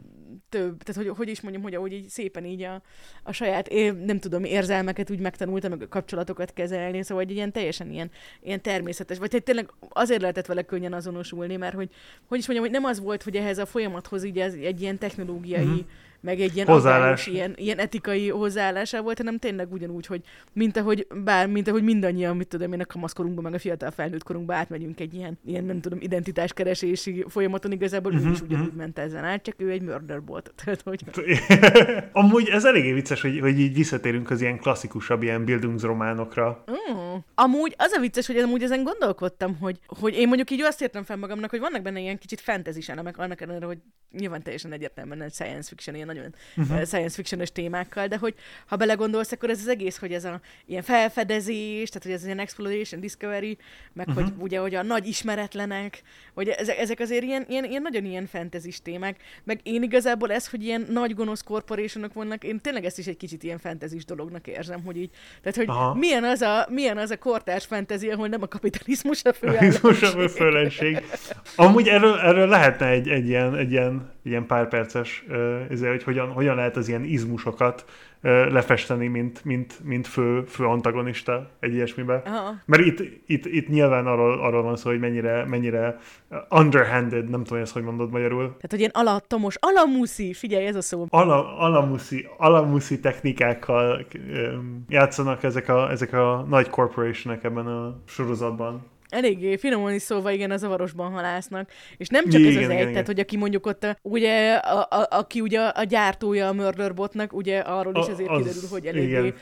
több, tehát hogy, hogy is mondjam, hogy ahogy így szépen így a, a saját, nem tudom, érzelmeket úgy megtanultam, meg a kapcsolatokat kezelni, szóval egy ilyen teljesen ilyen, ilyen természetes, vagy tényleg azért lehetett vele könnyen azonosulni, mert hogy, hogy is mondjam, hogy nem az volt, hogy ehhez a folyamathoz így ez, egy ilyen technológiai mm-hmm meg egy ilyen hozzáállás. ilyen, ilyen etikai hozzáállása volt, hanem tényleg ugyanúgy, hogy mint ahogy, bár, mint ahogy mindannyian, mit tudom én, a kamaszkorunkban, meg a fiatal felnőtt korunkban átmegyünk egy ilyen, ilyen nem tudom, identitáskeresési folyamaton, igazából uh-huh, ő is mhm, ugyanúgy uh-huh. ment ezen át, csak ő egy murder volt. Tehát, hogy... Amúgy ez eléggé vicces, hogy, hogy így visszatérünk az ilyen klasszikusabb ilyen bildungsrománokra. Mm. Amúgy az a vicces, hogy amúgy ezen gondolkodtam, hogy, hogy én mondjuk így azt értem fel magamnak, hogy vannak benne ilyen kicsit fantasy elemek, annak ellenére, hogy nyilván teljesen egyértelműen egy science fiction, ilyen nagyon uh-huh. science fiction témákkal, de hogy ha belegondolsz, akkor ez az egész, hogy ez a ilyen felfedezés, tehát hogy ez ilyen exploration, discovery, meg uh-huh. hogy mhm. ugye, hogy a nagy ismeretlenek, hogy ezek, ezek azért ilyen, ilyen, ilyen nagyon ilyen fantasy témák, meg én igazából ez, hogy ilyen nagy gonosz korporációk vannak, én tényleg ezt is egy kicsit ilyen fantasy dolognak érzem, hogy így, tehát hogy milyen az, a, milyen az a kortárs fantasy, ahol nem a kapitalizmus a főállás. a főlenség. Amúgy erről, erről lehetne egy, egy ilyen, egy ilyen ilyen pár perces, ezért, hogy hogyan, hogyan lehet az ilyen izmusokat lefesteni, mint, mint, mint fő, fő antagonista egy ilyesmibe. Aha. Mert itt, itt, itt nyilván arról, arról van szó, hogy mennyire, mennyire underhanded, nem tudom, ezt hogy mondod magyarul. Tehát, hogy ilyen alattomos, alamuszi, figyelj, ez a szó. Ala, alamuszi, alamuszi technikákkal játszanak ezek a, ezek a nagy corporationek ebben a sorozatban eléggé finoman is szóval igen, a zavarosban halásznak. És nem csak igen, ez az igen, egy, igen. tehát hogy aki mondjuk ott, ugye, a, a, aki ugye a gyártója a Murderbotnak, ugye arról is azért az, kiderül, hogy eléggé igen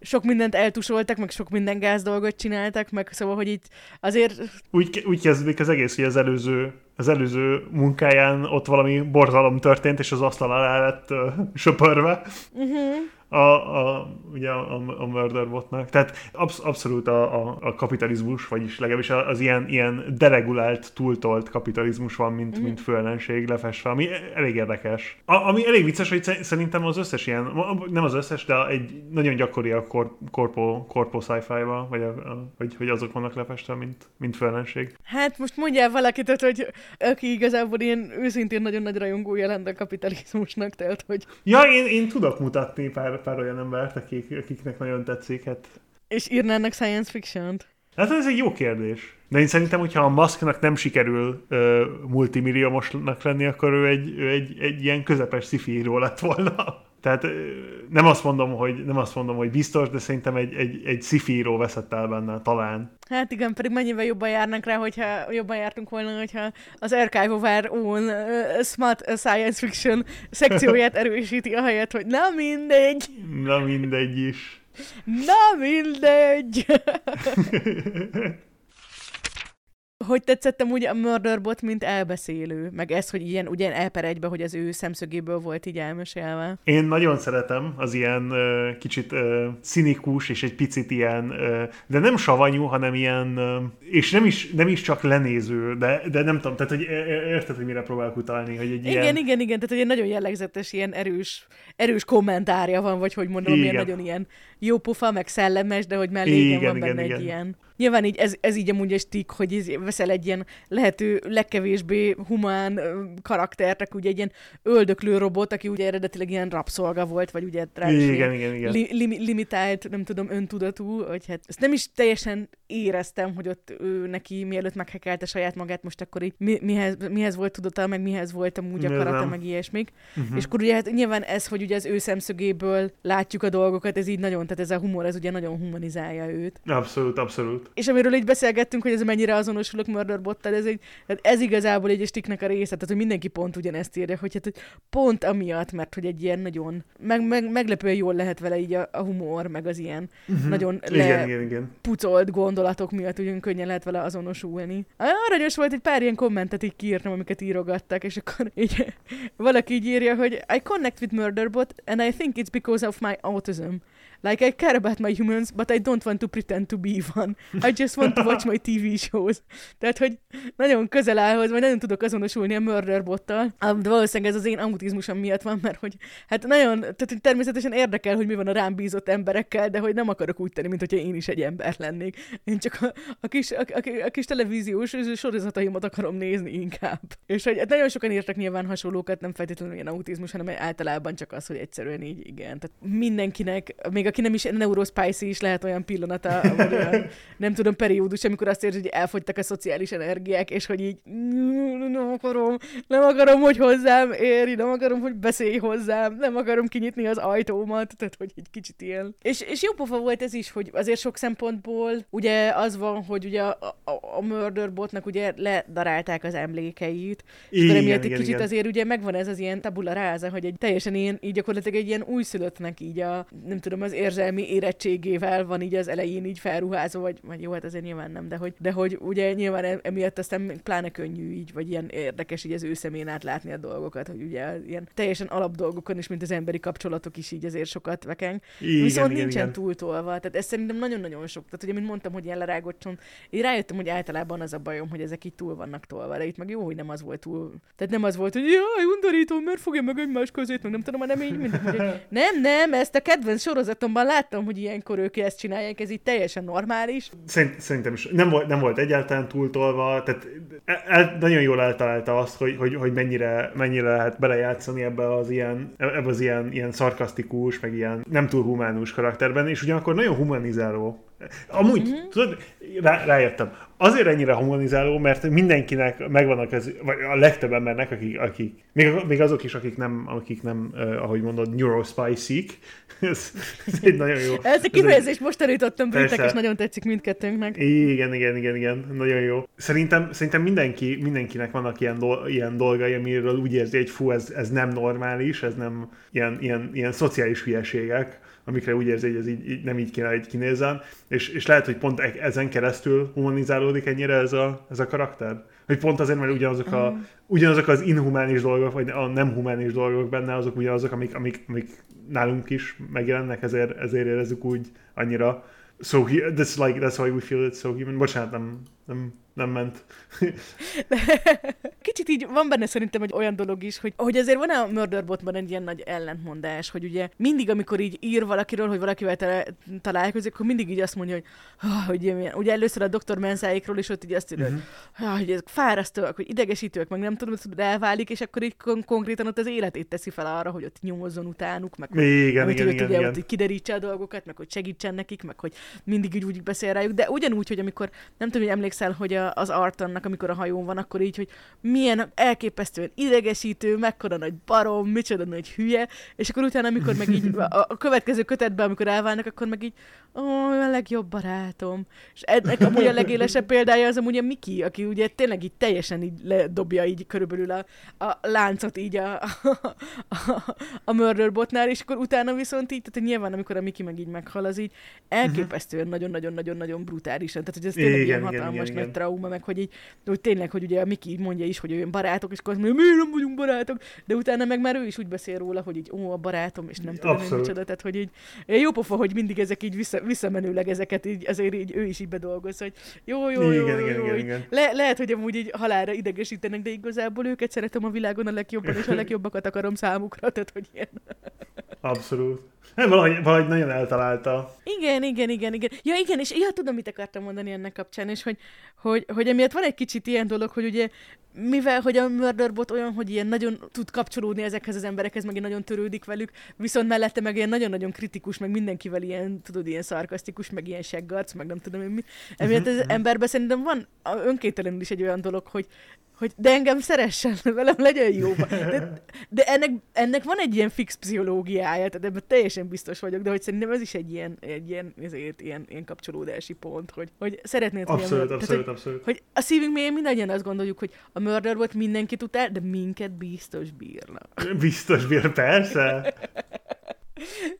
sok mindent eltusoltak, meg sok minden gáz dolgot csináltak, meg szóval, hogy itt azért... Úgy, úgy kezdődik az egész, hogy az előző, az előző munkáján ott valami borzalom történt, és az asztal alá lett uh, söpörve. Uh-huh a, a, ugye a, a murderbotnak. Tehát absz, abszolút a, a, a kapitalizmus, vagyis legalábbis az ilyen, ilyen deregulált, túltolt kapitalizmus van, mint, mm. mint főellenség lefestve, ami elég érdekes. A, ami elég vicces, hogy szerintem az összes ilyen, nem az összes, de egy nagyon gyakori a kor, korpo, korpo sci-fi-ba, vagy, a, a, hogy, hogy azok vannak lefestve, mint, mint főellenség. Hát most mondjál valakit, hogy aki igazából ilyen őszintén nagyon nagy rajongója lenne a kapitalizmusnak, tehát hogy... Ja, én, én tudok mutatni pár pár, olyan embert, akik, akiknek nagyon tetszik. Hát... És írnának science fiction-t? Hát ez egy jó kérdés. De én szerintem, hogyha a Musknak nem sikerül uh, multimilliómosnak lenni, akkor ő egy, ő egy, egy ilyen közepes sci lett volna. Tehát nem azt mondom, hogy, nem azt mondom, hogy biztos, de szerintem egy, egy, egy sci veszett el benne, talán. Hát igen, pedig mennyivel jobban járnánk rá, hogyha jobban jártunk volna, hogyha az Archive of Our Own uh, Smart Science Fiction szekcióját erősíti, ahelyett, hogy na mindegy. Na mindegy is. Na mindegy. hogy tetszettem ugye a Murderbot, mint elbeszélő, meg ez, hogy ilyen, ugye elper egybe, hogy az ő szemszögéből volt így elmesélve. Én nagyon szeretem az ilyen kicsit szinikus és egy picit ilyen, de nem savanyú, hanem ilyen, és nem is, nem is csak lenéző, de, de nem tudom, tehát hogy érted, hogy mire próbálok utalni, hogy egy igen, ilyen... Igen, igen, tehát egy nagyon jellegzetes, ilyen erős, erős kommentárja van, vagy hogy mondom, ilyen nagyon ilyen jó pufa, meg szellemes, de hogy mellé igen, van benne igen, egy igen. ilyen Nyilván így ez, ez így amúgy egy tik, hogy veszel egy ilyen lehető legkevésbé humán karaktert, ugye egy ilyen öldöklő robot, aki ugye eredetileg ilyen rabszolga volt, vagy ugye igen, igen, igen. Li, li, limitált, nem tudom, öntudatú, hogy hát ezt nem is teljesen éreztem, hogy ott ő neki mielőtt meghekelte saját magát, most akkor így mi, mihez, mihez volt tudata, meg mihez volt amúgy a karata, meg ilyesmik. Uh-huh. És akkor ugye hát nyilván ez, hogy ugye az ő szemszögéből látjuk a dolgokat, ez így nagyon, tehát ez a humor, ez ugye nagyon humanizálja őt. Abszolút, abszolút. És amiről így beszélgettünk, hogy ez mennyire azonosulok Murderbottal, ez, egy, tehát ez igazából egy stiknek a része, tehát hogy mindenki pont ugyanezt írja, hogy, hát, hogy pont amiatt, mert hogy egy ilyen nagyon, meg, meg, meglepően jól lehet vele így a, a humor, meg az ilyen uh-huh. nagyon igen, igen, igen. pucolt gondolatok miatt ugyan könnyen lehet vele azonosulni. Aranyos volt, egy pár ilyen kommentet így kiírtam, amiket írogattak, és akkor így valaki így írja, hogy I connect with Murderbot, and I think it's because of my autism. Like, I care about my humans, but I don't want to pretend to be one. I just want to watch my TV shows. Tehát, hogy nagyon közel áll vagy nagyon tudok azonosulni a Murderbottal. De valószínűleg ez az én autizmusom miatt van, mert hogy hát nagyon, tehát természetesen érdekel, hogy mi van a rám bízott emberekkel, de hogy nem akarok úgy tenni, mint hogyha én is egy ember lennék. Én csak a, a, kis, a, a, a kis televíziós sorozataimat akarom nézni inkább. És hogy hát nagyon sokan írtak nyilván hasonlókat, nem feltétlenül ilyen autizmus, hanem általában csak az, hogy egyszerűen így igen. Tehát mindenkinek, még még aki nem is neurospicy is lehet olyan pillanata, vagy olyan, nem tudom, periódus, amikor azt érzi, hogy elfogytak a szociális energiák, és hogy így nem akarom, nem akarom, hogy hozzám éri, nem akarom, hogy beszélj hozzám, nem akarom kinyitni az ajtómat, tehát hogy egy kicsit ilyen. És, és jó pofa volt ez is, hogy azért sok szempontból ugye az van, hogy ugye a, a, a Murderbotnak ugye ledarálták az emlékeit, és igen, emiatt egy kicsit igen. azért ugye megvan ez az ilyen tabula ráza, hogy egy teljesen ilyen, így gyakorlatilag egy ilyen újszülöttnek így a, nem tudom, az érzelmi érettségével van így az elején így felruházva, vagy, vagy jó, hát azért nyilván nem, de hogy, de hogy ugye nyilván e- emiatt aztán pláne könnyű így, vagy ilyen érdekes így az ő szemén átlátni a dolgokat, hogy ugye ilyen teljesen alap dolgokon is, mint az emberi kapcsolatok is így azért sokat vekeng. Igen, Viszont igen, nincsen igen. túltolva, tehát ez szerintem nagyon-nagyon sok. Tehát ugye, mint mondtam, hogy ilyen lerágott én rájöttem, hogy általában az a bajom, hogy ezek így túl vannak tolva, de itt meg jó, hogy nem az volt túl. Tehát nem az volt, hogy jaj, undorító, mert fogja meg egymás közét, meg nem tudom, hanem így mindig, hogy nem, nem, ezt a kedvenc sorozatom Azonban láttam, hogy ilyenkor ők ezt csinálják, ez így teljesen normális. Szerint, szerintem is nem volt, nem volt egyáltalán túltolva, tehát el, nagyon jól eltalálta azt, hogy, hogy, hogy mennyire, mennyire lehet belejátszani ebbe az ilyen, ebbe az ilyen, ilyen szarkasztikus, meg ilyen nem túl humánus karakterben, és ugyanakkor nagyon humanizáló Amúgy, mm-hmm. tudod, rá, rájöttem. Azért ennyire humanizáló, mert mindenkinek megvannak az, vagy a legtöbb embernek, akik, akik még, még azok is, akik nem, akik nem uh, ahogy mondod, neurospicy ez, ez egy nagyon jó. Ezt a kifejezést most tanítottam britek, és nagyon tetszik mindkettőnknek. Igen, igen, igen, igen, nagyon jó. Szerintem, szerintem mindenki, mindenkinek vannak ilyen, do, ilyen dolgai, amiről úgy érzi, hogy fú, ez, ez nem normális, ez nem ilyen, ilyen, ilyen szociális hülyeségek, amikre úgy érzi, hogy ez így, így nem így kéne, hogy kinézzen, és, és lehet, hogy pont e- ezen keresztül humanizálódik ennyire ez a, ez a karakter. Hogy pont azért, mert ugyanazok, a, mm. ugyanazok az inhumánis dolgok, vagy a nem humánis dolgok benne, azok ugyanazok, amik, amik, amik nálunk is megjelennek, ezért, ezért érezzük úgy annyira so that's like that's why we feel it so human. Bocsánat, nem, nem nem ment. Kicsit így van benne szerintem egy olyan dolog is, hogy, hogy azért van a Murderbotban egy ilyen nagy ellentmondás, hogy ugye mindig, amikor így ír valakiről, hogy valakivel találkozik, akkor mindig így azt mondja, hogy, oh, hogy ilyen, ugye először a doktor menzáikról is ott így azt írja, uh-huh. hogy, hogy ezek fárasztóak, hogy idegesítők, meg nem tudom, hogy elválik, és akkor így kon- konkrétan ott az életét teszi fel arra, hogy ott nyomozzon utánuk, meg igen, hogy, igen, igen, ugye, igen. Ott kiderítse a dolgokat, meg hogy segítsen nekik, meg hogy mindig így úgy beszél rájuk, de ugyanúgy, hogy amikor nem tudom, hogy emlékszel, hogy a az Artannak, amikor a hajón van, akkor így, hogy milyen elképesztően idegesítő, mekkora nagy barom, micsoda nagy hülye, és akkor utána, amikor meg így a, a következő kötetben, amikor elválnak, akkor meg így, ó, a legjobb barátom. És ennek amúgy a legélesebb példája az amúgy a Miki, aki ugye tényleg így teljesen így ledobja így körülbelül a, a láncot így a, a, a, a murderbotnál, és akkor utána viszont így, tehát nyilván amikor a Miki meg így meghal, az így elképesztően nagyon-nagyon-nagyon-nagyon brutálisan, tehát hogy ez tényleg igen, ilyen hatalmas igen, nagy trauma trauma, meg hogy így, hogy tényleg, hogy ugye a Miki mondja is, hogy olyan barátok, és akkor azt mondja, miért nem vagyunk barátok, de utána meg már ő is úgy beszél róla, hogy így, ó, a barátom, és nem tudom, hogy micsoda, tehát hogy így, jó pofa, hogy mindig ezek így vissza, visszamenőleg ezeket így, azért így ő is így bedolgoz, hogy jó, jó, jó, igen, jó, igen, jó, igen, igen. Le, lehet, hogy amúgy így halára idegesítenek, de igazából őket szeretem a világon a legjobban, és a legjobbakat akarom számukra, tehát hogy ilyen. Abszolút. Nem, valahogy, valahogy nagyon eltalálta. Igen, igen, igen, igen. Ja, igen, és ja, tudom, mit akartam mondani ennek kapcsán, és hogy, hogy, hogy emiatt van egy kicsit ilyen dolog, hogy ugye mivel, hogy a Murderbot olyan, hogy ilyen nagyon tud kapcsolódni ezekhez az emberekhez, meg nagyon törődik velük, viszont mellette meg ilyen nagyon-nagyon kritikus, meg mindenkivel ilyen, tudod, ilyen szarkasztikus, meg ilyen seggarc, meg nem tudom én mi. Emiatt az emberben szerintem van önkéntelenül is egy olyan dolog, hogy hogy de engem szeressen, velem legyen jó. De, de ennek, ennek van egy ilyen fix pszichológiája, tehát ebben teljesen biztos vagyok, de hogy szerintem ez is egy ilyen, egy ilyen, ezért ilyen, ilyen kapcsolódási pont, hogy, hogy szeretnéd, abszolút, hogy, abszolút, tehát, abszolút. Hogy, hogy a szívünk mélyén mindannyian azt gondoljuk, hogy a murder volt mindenkit utál, de minket biztos bírnak. Biztos bír, persze.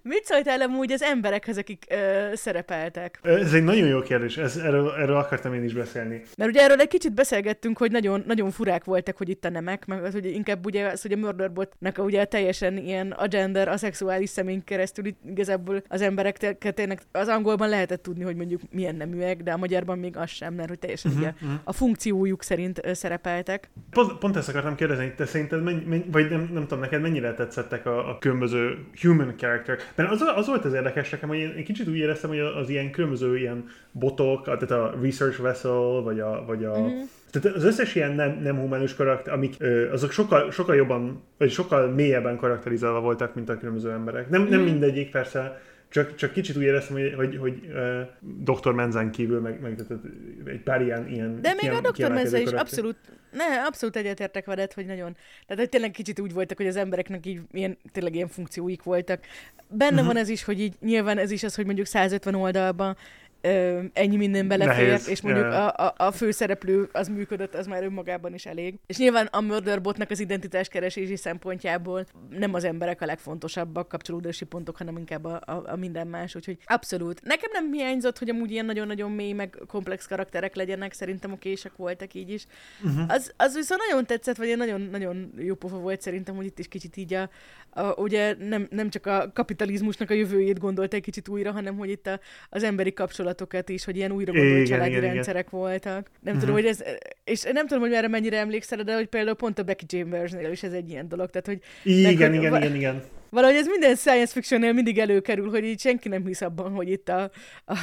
Mit szóltál amúgy az emberekhez, akik ö, szerepeltek? Ez egy nagyon jó kérdés, Ez, erről, erről akartam én is beszélni. Mert ugye erről egy kicsit beszélgettünk, hogy nagyon, nagyon furák voltak, hogy itt a nemek, meg az, hogy inkább ugye az, hogy a Murderbotnak ugye teljesen ilyen a gender, a szexuális keresztül igazából az emberek tényleg az angolban lehetett tudni, hogy mondjuk milyen neműek, de a magyarban még az sem, mert hogy teljesen uh-huh, ugye uh-huh. a funkciójuk szerint ö, szerepeltek. Pont, pont ezt akartam kérdezni, te szerinted, mennyi, mennyi, vagy nem, nem tudom, neked mennyire tetszettek a, a különböző human character. Mert az, az volt az érdekes nekem, hogy én kicsit úgy éreztem, hogy az ilyen különböző ilyen botok, tehát a research vessel, vagy a, vagy a mm. Tehát az összes ilyen nem, nem humanus karakter, amik azok sokkal, sokkal jobban, vagy sokkal mélyebben karakterizálva voltak, mint a különböző emberek. Nem, nem mm. mindegyik persze, csak, csak kicsit úgy éreztem, hogy, hogy, hogy uh, Dr. Menzen kívül, meg, meg tehát egy pár ilyen, ilyen De még ilyen, a Dr. Menzen is abszolút, ne, abszolút egyetértek veled, hogy nagyon, tehát hogy tényleg kicsit úgy voltak, hogy az embereknek így ilyen, tényleg ilyen funkcióik voltak. Benne uh-huh. van ez is, hogy így nyilván ez is az, hogy mondjuk 150 oldalban ö, ennyi minden belefért, és mondjuk yeah. a, a, a főszereplő az működött, az már önmagában is elég. És nyilván a Murderbotnak az identitás keresési szempontjából nem az emberek a legfontosabbak kapcsolódási pontok, hanem inkább a, a, a minden más, úgyhogy abszolút. Nekem nem hiányzott, hogy amúgy ilyen nagyon-nagyon mély, meg komplex karakterek legyenek, szerintem okések voltak így is. Uh-huh. Az, az viszont nagyon tetszett, vagy nagyon-nagyon jó pofa volt szerintem, hogy itt is kicsit így a, a, ugye nem, nem csak a kapitalizmusnak a jövőjét gondolt egy kicsit újra, hanem hogy itt a, az emberi kapcsolatokat is, hogy ilyen újra gondolt családi igen, rendszerek igen. voltak. Nem uh-huh. tudom, hogy ez, és nem tudom, hogy erre mennyire emlékszel, de hogy például pont a Becky Chambersnél is ez egy ilyen dolog. Tehát, hogy igen, meg, igen, hogy, igen, igen valahogy ez minden science fictionnél mindig előkerül, hogy így senki nem hisz abban, hogy itt a, a,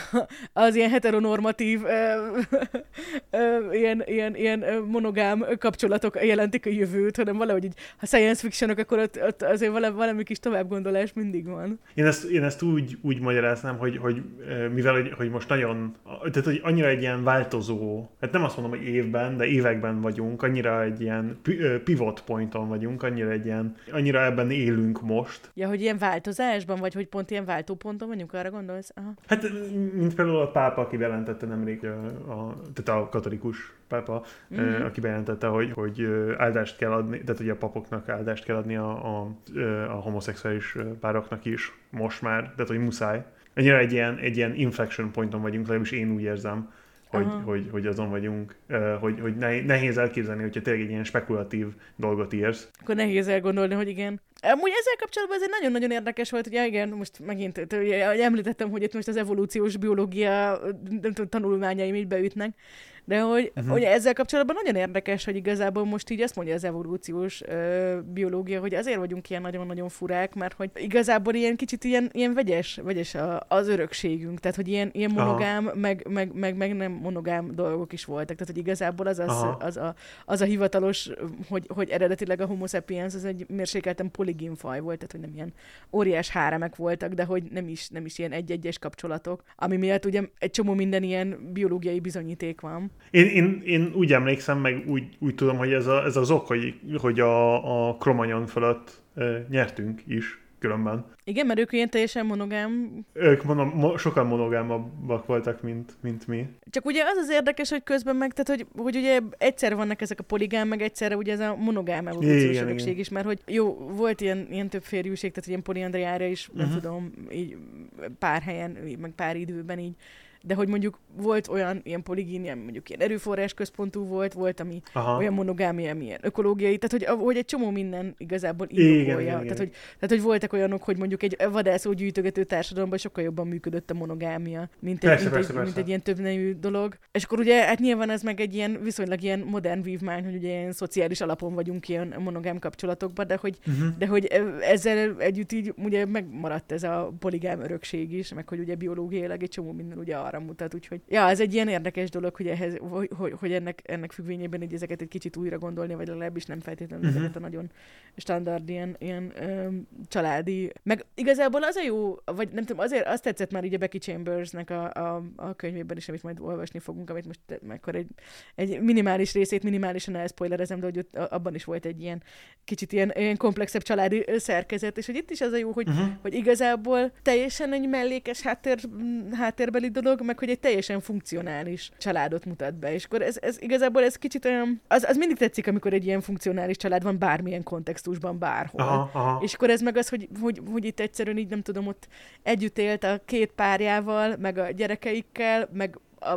az ilyen heteronormatív ö, ö, ilyen, ilyen, ilyen monogám kapcsolatok jelentik a jövőt, hanem valahogy így, ha science fictionok, akkor ott, ott azért valami, valami kis továbbgondolás mindig van. Én ezt, én ezt úgy, úgy magyaráznám, hogy, hogy mivel hogy, hogy most nagyon, tehát hogy annyira egy ilyen változó, hát nem azt mondom, hogy évben, de években vagyunk, annyira egy ilyen pivot pointon vagyunk, annyira egy ilyen, annyira ebben élünk most, most. Ja, hogy ilyen változásban, vagy hogy pont ilyen váltóponton vagyunk, arra gondolsz? Aha. Hát, mint például a pápa, aki bejelentette nemrég, a, a, tehát a katolikus pápa, mm-hmm. aki bejelentette, hogy, hogy áldást kell adni, tehát hogy a papoknak áldást kell adni a, a, a homoszexuális pároknak is most már, tehát hogy muszáj. Ennyire egy ilyen, egy ilyen inflection pointon vagyunk, legalábbis én úgy érzem, hogy, hogy, hogy azon vagyunk, hogy, hogy nehéz elképzelni, hogyha tényleg egy ilyen spekulatív dolgot írsz. Akkor nehéz elgondolni, hogy igen. Amúgy ezzel kapcsolatban ez egy nagyon-nagyon érdekes volt, hogy ja, igen, most megint ugye, említettem, hogy itt most az evolúciós biológia nem tudom, tanulmányaim így beütnek, de hogy, uh-huh. hogy ezzel kapcsolatban nagyon érdekes, hogy igazából most így azt mondja az evolúciós ö, biológia, hogy azért vagyunk ilyen nagyon-nagyon furák, mert hogy igazából ilyen kicsit ilyen, ilyen vegyes, vegyes a, az örökségünk, tehát hogy ilyen, ilyen monogám, meg, meg, meg, meg, nem monogám dolgok is voltak, tehát hogy igazából az, az, az, a, az a hivatalos, hogy, hogy eredetileg a homo sapiens az egy mérsékelten poligin faj volt, tehát hogy nem ilyen óriás háremek voltak, de hogy nem is, nem is ilyen egy-egyes kapcsolatok, ami miatt ugye egy csomó minden ilyen biológiai bizonyíték van. Én, én, én úgy emlékszem, meg úgy, úgy tudom, hogy ez, a, ez az ok, hogy, hogy a, a Kromanyon fölött e, nyertünk is különben. Igen, mert ők ilyen teljesen monogám. Ők mono, mo, sokkal monogámabbak voltak, mint, mint mi. Csak ugye az az érdekes, hogy közben meg, tehát hogy, hogy ugye egyszer vannak ezek a poligám, meg egyszerre ugye ez a monogám evolúciós örökség is, mert hogy jó, volt ilyen, ilyen több férjűség, tehát ilyen poliandriára is, uh-huh. nem mhm. tudom, így pár helyen, meg pár időben így de hogy mondjuk volt olyan ilyen poligínia, ami mondjuk ilyen erőforrás központú volt, volt, ami Aha. olyan monogámia, ami ilyen ökológiai, tehát hogy, hogy egy csomó minden igazából indokolja. Igen, tehát, igen. hogy, tehát, hogy voltak olyanok, hogy mondjuk egy vadászó gyűjtögető társadalomban sokkal jobban működött a monogámia, mint egy, Persze, mint, persze, egy, persze. mint egy ilyen többnemű dolog. És akkor ugye, hát nyilván ez meg egy ilyen viszonylag ilyen modern vívmány, hogy ugye ilyen szociális alapon vagyunk ilyen monogám kapcsolatokban, de hogy, Uh-huh. de hogy ezzel együtt így ugye megmaradt ez a poligám örökség is, meg hogy ugye biológiailag egy csomó minden ugye arra mutat, úgyhogy ja, ez egy ilyen érdekes dolog, hogy, ehhez, hogy, hogy, ennek, ennek függvényében így ezeket egy kicsit újra gondolni, vagy legalábbis nem feltétlenül uh-huh. ezeket a nagyon standard ilyen, ilyen öm, családi, meg igazából az a jó, vagy nem tudom, azért azt tetszett már így a Becky Chambersnek a, a, a könyvében is, amit majd olvasni fogunk, amit most akkor egy, egy minimális részét minimálisan elspoilerezem, de hogy ott, abban is volt egy ilyen kicsit ilyen, ilyen komplexebb családi szerkezet, és hogy itt is az a jó, hogy, Uh-huh. hogy igazából teljesen egy mellékes háttér, háttérbeli dolog, meg hogy egy teljesen funkcionális családot mutat be. És akkor ez, ez igazából ez kicsit olyan, az, az mindig tetszik, amikor egy ilyen funkcionális család van bármilyen kontextusban, bárhol. Aha, aha. És akkor ez meg az, hogy, hogy, hogy itt egyszerűen így nem tudom, ott együtt élt a két párjával, meg a gyerekeikkel, meg a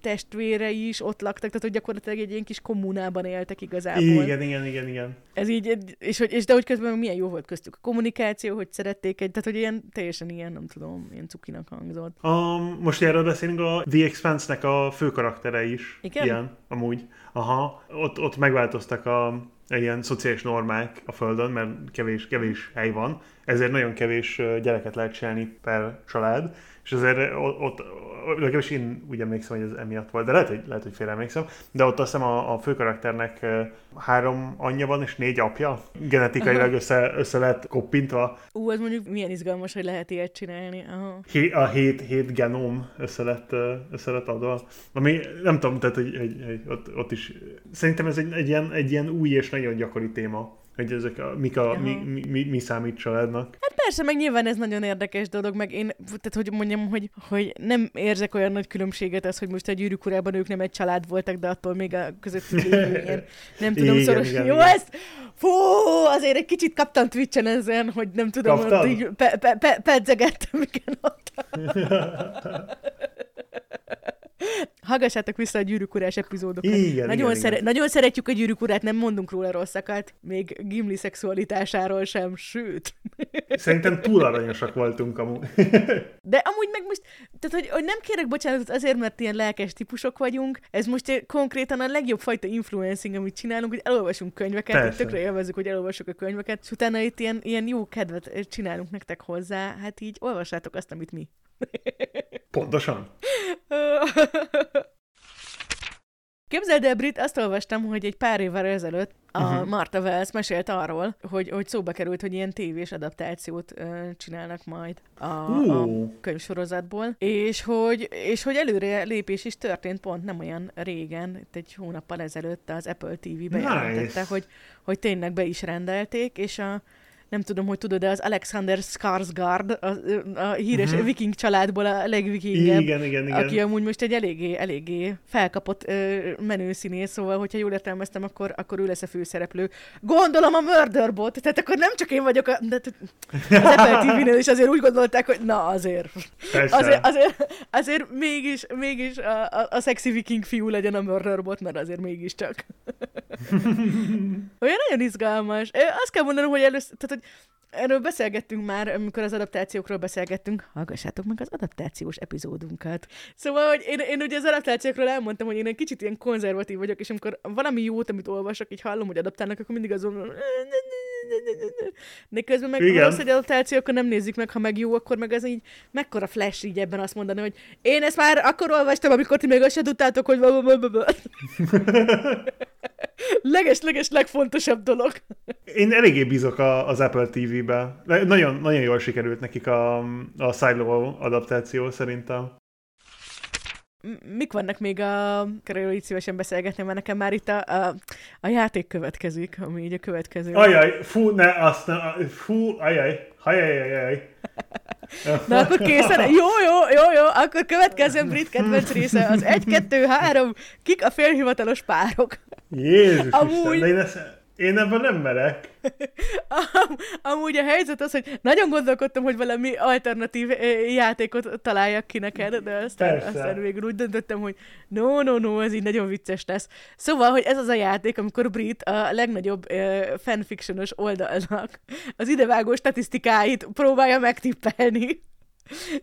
testvérei is ott laktak, tehát hogy gyakorlatilag egy ilyen kis kommunában éltek igazából. Igen, igen, igen, igen. Ez így, és, hogy, és de hogy közben milyen jó volt köztük a kommunikáció, hogy szerették egy, tehát hogy ilyen teljesen ilyen, nem tudom, ilyen cukinak hangzott. Um, most erről beszélünk, a The Expanse-nek a fő karaktere is. Igen? Ilyen, amúgy. Aha. Ott, ott megváltoztak a ilyen szociális normák a Földön, mert kevés, kevés hely van, ezért nagyon kevés gyereket lehet csinálni per család, és ezért o- ott, legalábbis én úgy emlékszem, hogy ez emiatt volt, de lehet, hogy, lehet, hogy félre emlékszem, de ott azt hiszem a, a főkarakternek ö, három anyja van és négy apja, genetikailag össze, össze lett koppintva, Ú, az mondjuk milyen izgalmas, hogy lehet ilyet csinálni. Aha. Hé- a hét, hét genóm össze lett, ö, össze lett adva. Ami nem tudom, tehát hogy, hogy, hogy ott, ott, is. Szerintem ez egy, egy, ilyen, egy ilyen új és nagyon gyakori téma, hogy ezek a, mik a, mi, mi, mi, mi, számít családnak. Hát persze, meg nyilván ez nagyon érdekes dolog, meg én, tehát hogy mondjam, hogy, hogy nem érzek olyan nagy különbséget az, hogy most a gyűrűk urában ők nem egy család voltak, de attól még a közöttük ilyen, nem tudom, Igen, szoros. igen, Jó, igen. ezt, fú, azért egy kicsit kaptam Twitch-en ezen, hogy nem tudom, Kaptad? ott így pe, pe, pe, pedzegettem, igen, ott. Hallgassátok vissza a gyűrűk urás epizódokat. Igen, nagyon, igen, szere- igen. nagyon szeretjük a gyűrűk urát, nem mondunk róla rosszakat, még Gimli szexualitásáról sem, sőt. Szerintem túl aranyosak voltunk amúgy. De amúgy meg most, tehát hogy, hogy nem kérek bocsánatot azért, mert ilyen lelkes típusok vagyunk, ez most konkrétan a legjobb fajta influencing, amit csinálunk, hogy elolvasunk könyveket, Persze. tökre élvezzük, hogy elolvasok a könyveket, és utána itt ilyen, ilyen jó kedvet eh, csinálunk nektek hozzá, hát így olvassátok azt, amit mi. Pontosan. Képzeld el, Brit, azt olvastam, hogy egy pár évvel ezelőtt a Mhm. uh-huh. Marta Wells mesélt arról, hogy, hogy szóba került, hogy ilyen tévés adaptációt ö, csinálnak majd a, a Ú. könyvsorozatból, és hogy, és hogy előre lépés is történt pont nem olyan régen, itt egy hónappal ezelőtt az Apple TV bejelentette, Nice. hogy, hogy tényleg be is rendelték, és a nem tudom, hogy tudod, de az Alexander Skarsgård, a, a híres uh-huh. viking családból a legvikingebb, Igen, igen, igen. aki amúgy most egy eléggé, eléggé felkapott ö, menő színész, szóval, hogyha jól értelmeztem, akkor, akkor ő lesz a főszereplő. Gondolom a Murderbot, tehát akkor nem csak én vagyok a... De, az Apple TV-nél is azért úgy gondolták, hogy na azért. Persze. Azért, azért, azért mégis, mégis a, a, a sexy viking fiú legyen a Murderbot, mert azért mégiscsak. Olyan nagyon izgalmas. Azt kell mondanom, hogy először, tehát, hogy Erről beszélgettünk már, amikor az adaptációkról beszélgettünk. Hallgassátok meg az adaptációs epizódunkat. Szóval, hogy én, én ugye az adaptációkról elmondtam, hogy én egy kicsit ilyen konzervatív vagyok, és amikor valami jót, amit olvasok, így hallom, hogy adaptálnak, akkor mindig azon de közben meg Igen. rossz egy adaptáció, akkor nem nézzük meg, ha meg jó, akkor meg az így mekkora flash így ebben azt mondani, hogy én ezt már akkor olvastam, amikor ti még azt se tudtátok, hogy leges-leges legfontosabb dolog. Én eléggé bízok a, az Apple TV-be. Nagyon, nagyon jól sikerült nekik a, a Silo adaptáció szerintem. Mik vannak még a... Körülbelül így szívesen beszélgetni, mert nekem már itt a, a, a játék következik, ami így a következő. Ajaj, fú, ne, azt ne, fú, ajaj, ajaj, Na akkor készen? Jó, jó, jó, jó, akkor következzen brit kedvenc része, az 1, 2, 3, kik a félhivatalos párok. Jézus Amúgy- Isten, de én ezt, Én ebben nem merek. Am, amúgy a helyzet az, hogy nagyon gondolkodtam, hogy valami alternatív játékot találjak ki neked, de aztán, Persze. aztán végül úgy döntöttem, hogy no, no, no, ez így nagyon vicces lesz. Szóval, hogy ez az a játék, amikor Brit a legnagyobb uh, fanfictionos oldalnak az idevágó statisztikáit próbálja megtippelni.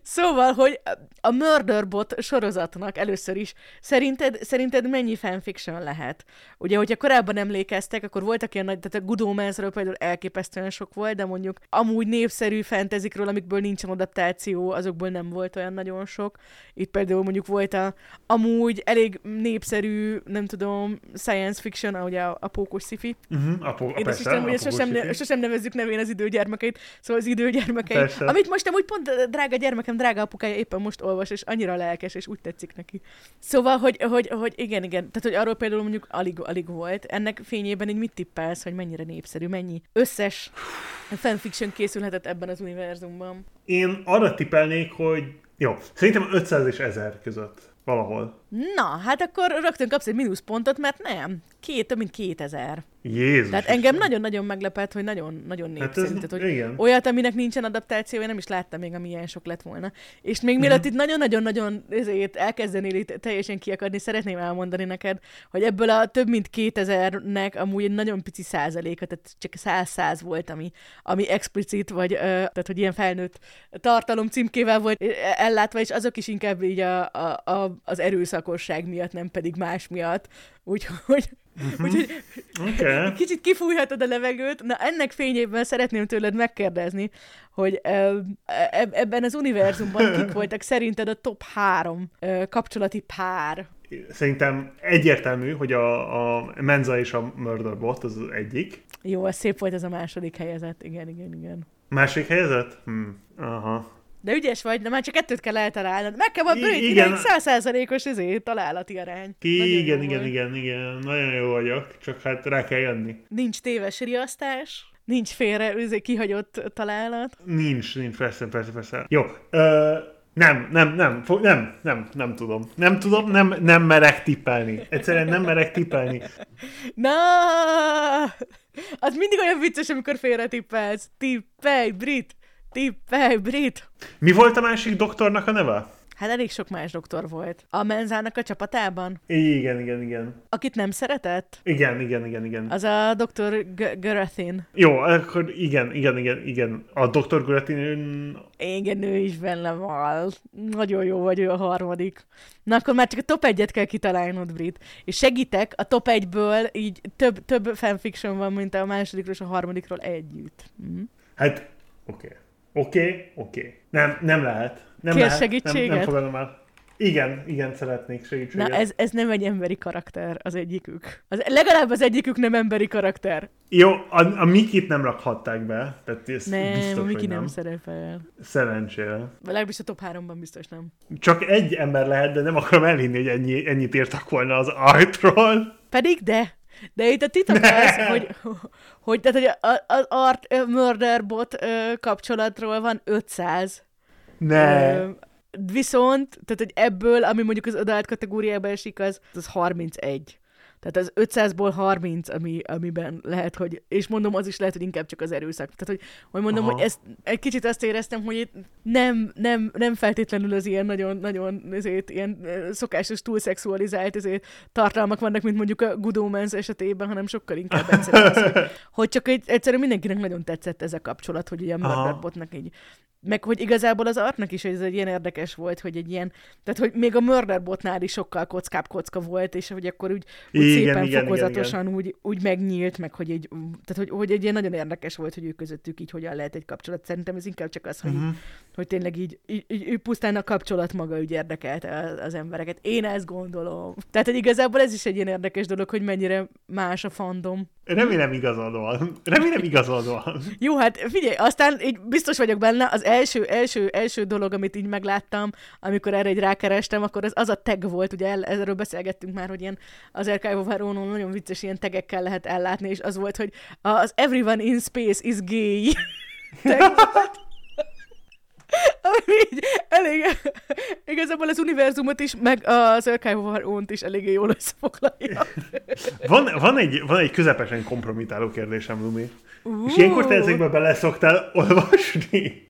Szóval, hogy a Murderbot sorozatnak először is szerinted, szerinted mennyi fanfiction lehet? Ugye, hogyha korábban emlékeztek, akkor voltak ilyen nagy, tehát a Good Omensről például elképesztően sok volt, de mondjuk amúgy népszerű fentezikről, amikből nincsen adaptáció, azokból nem volt olyan nagyon sok. Itt például mondjuk volt a amúgy elég népszerű, nem tudom, science fiction, ugye a, a pókos sci-fi. Uh-huh, a, po- Én persze, hogy a sosem, sosem nevezzük nevén az időgyermekeit, szóval az időgyermekeit. Persze. Amit most amúgy pont a drága gyermekem, drága apukája éppen most olvas, és annyira lelkes, és úgy tetszik neki. Szóval, hogy, hogy, hogy igen, igen. Tehát, hogy arról például mondjuk alig, alig volt. Ennek fényében így mit tippelsz, hogy mennyire népszerű, mennyi összes fanfiction készülhetett ebben az univerzumban? Én arra tippelnék, hogy jó, szerintem 500 és 1000 között. Valahol. Na, hát akkor rögtön kapsz egy mínuszpontot, mert nem. Két, több mint 2000. Jézus. Tehát engem nagyon-nagyon meglepett, hogy nagyon, nagyon Hát népszerű. ez, Tehát, hogy igen. olyat, aminek nincsen adaptációja, nem is láttam még, ami ilyen sok lett volna. És még Mhm. mielőtt itt nagyon-nagyon-nagyon ezért elkezdenél itt teljesen kiakadni, szeretném elmondani neked, hogy ebből a több mint 2000-nek amúgy egy nagyon pici százaléka, tehát csak 100-100 volt, ami, ami explicit, vagy tehát, hogy ilyen felnőtt tartalom címkével volt ellátva, és azok is inkább így a, a, a, az erőszakosság miatt, nem pedig más miatt. Úgyhogy, Mhm. úgyhogy. Okay. Kicsit kifújhatod a levegőt. Na ennek fényében szeretném tőled megkérdezni, hogy ö, eb- ebben az univerzumban kik voltak szerinted a top három kapcsolati pár? Szerintem egyértelmű, hogy a, a Menza és a Murderbot az az egyik. Jó, ez szép volt ez a második helyezett. Igen, igen, igen. Másik helyzet? Hm. Aha. De ügyes vagy, de már csak kettőt kell eltalálnod. Meg kell a igen. igen. százszázalékos izé, találati arány. Igen, igen, volt. igen, igen. Nagyon jó vagyok, csak hát rá kell jönni. Nincs téves riasztás, nincs félre izé, kihagyott találat. Nincs, nincs, persze, persze, persze. Jó. Ö, nem, nem, nem, fo- nem, nem, nem tudom. Nem tudom, nem, nem merek tippelni. Egyszerűen nem merek tippelni. Na, az mindig olyan vicces, amikor félre tippelsz. Tippelj, Brit! Tippelj, Brit! Mi volt a másik doktornak a neve? Hát elég sok más doktor volt. A menzának a csapatában. Igen, igen, igen. Akit nem szeretett? Igen, igen, igen, igen. Az a doktor G- Garathin. Jó, akkor igen, igen, igen, igen. A Dr. Guretin Igen, ő is benne van. Nagyon jó vagy ő a harmadik. Na akkor már csak a top egyet kell kitalálnod, Brit. És segítek, a top egyből így több, több fanfiction van, mint a másodikról és a harmadikról együtt. Mhm. Hát, oké. Oké, oké. Nem, nem lehet. Nem Kérsz lehet. Nem, segítséget? nem fogadom el. Igen, igen, szeretnék segítséget. Na ez, ez nem egy emberi karakter, az egyikük. Az, legalább az egyikük nem emberi karakter. Jó, a, a Mikit nem rakhatták be, tehát ez Nem, biztos, a Miki nem. nem. szerepel. Szerencsére. Legalábbis a top 3-ban biztos nem. Csak egy ember lehet, de nem akarom elhinni, hogy ennyi, ennyit írtak volna az artról. Pedig de. De itt a titok az, hogy, hogy, tehát, hogy az Art Murder Bot kapcsolatról van 500. Ne. Ö, viszont, tehát hogy ebből, ami mondjuk az adult kategóriába esik, az, az 31. Tehát az 500-ból 30, ami, amiben lehet, hogy, és mondom, az is lehet, hogy inkább csak az erőszak. Tehát, hogy, hogy mondom, Aha. hogy ezt egy kicsit azt éreztem, hogy itt nem, nem, nem feltétlenül az ilyen nagyon, nagyon ezért, ilyen szokásos, túlszexualizált ezért tartalmak vannak, mint mondjuk a Good Omens esetében, hanem sokkal inkább egyszerűen az, hogy, hogy csak egy, egyszerűen mindenkinek nagyon tetszett ez a kapcsolat, hogy ugye a. Murderbotnak így meg hogy igazából az artnak is ez egy ilyen érdekes volt, hogy egy ilyen, tehát hogy még a Murderbotnál is sokkal kockább kocka volt, és hogy akkor úgy, úgy Igen, szépen igen, fokozatosan Úgy, úgy megnyílt, meg hogy egy, tehát hogy, hogy egy ilyen nagyon érdekes volt, hogy ők közöttük így hogyan lehet egy kapcsolat. Szerintem ez inkább csak az, hogy, uh-huh. hogy tényleg így, így, így, így pusztán a kapcsolat maga úgy érdekelte az, az embereket. Én ezt gondolom. Tehát hogy igazából ez is egy ilyen érdekes dolog, hogy mennyire más a fandom. Remélem igazad van. Remélem igazad van. Jó, hát figyelj, aztán így biztos vagyok benne, az első, első, első dolog, amit így megláttam, amikor erre egy rákerestem, akkor az, az a tag volt, ugye el, erről beszélgettünk már, hogy ilyen az Archive of Aronon nagyon vicces ilyen tegekkel lehet ellátni, és az volt, hogy az Everyone in Space is gay. Ami így elég, igazából az univerzumot is, meg az Archive of Our is eléggé jól összefoglalja. van, van, egy, van egy közepesen kompromitáló kérdésem, Lumi. Uh. És ilyenkor te ezekbe bele szoktál olvasni?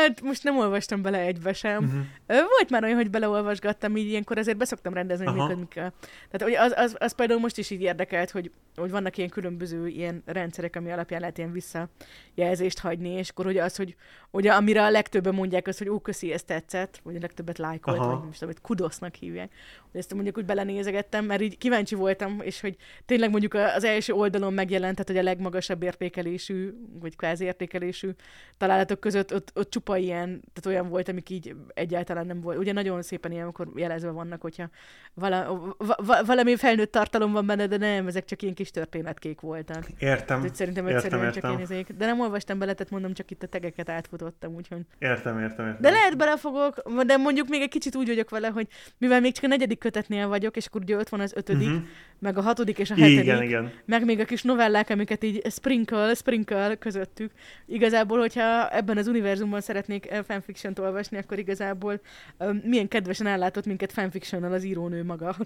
Hát, most nem olvastam bele egybe sem. Uh-huh. Volt már olyan, hogy beleolvasgattam, így ilyenkor azért beszoktam rendezni, hogy mikor, mikor. Tehát hogy az, az, az, például most is így érdekelt, hogy, hogy vannak ilyen különböző ilyen rendszerek, ami alapján lehet ilyen visszajelzést hagyni, és akkor hogy az, hogy ugye, amire a legtöbben mondják az, hogy ó, köszi, ez tetszett, vagy a legtöbbet lájkolt, vagy most amit kudosznak hívják. Hogy ezt mondjuk úgy belenézegettem, mert így kíváncsi voltam, és hogy tényleg mondjuk az első oldalon megjelent, tehát, hogy a legmagasabb értékelésű, vagy kvázi értékelésű találatok között ott, ott csupa ilyen, tehát olyan volt, amik így egyáltalán nem volt. Ugye nagyon szépen ilyen, amikor jelezve vannak, hogyha vala, va, valami felnőtt tartalom van benne, de nem, ezek csak ilyen kis történetkék voltak. Értem. Tehát szerintem egyszerűen értem, csak értem. én De nem olvastam bele, tehát mondom, csak itt a tegeket átfutottam, úgyhogy. Értem, értem, értem. De lehet belefogok, de mondjuk még egy kicsit úgy vagyok vele, hogy mivel még csak a negyedik kötetnél vagyok, és akkor ugye ott van az ötödik, uh-huh. Meg a hatodik és a hetedik, igen, igen. meg még a kis novellák, amiket így sprinkle, sprinkle közöttük. Igazából, hogyha ebben az univerzumban szeretnék fanfiction-t olvasni, akkor igazából um, milyen kedvesen ellátott minket fanfiction az írónő maga.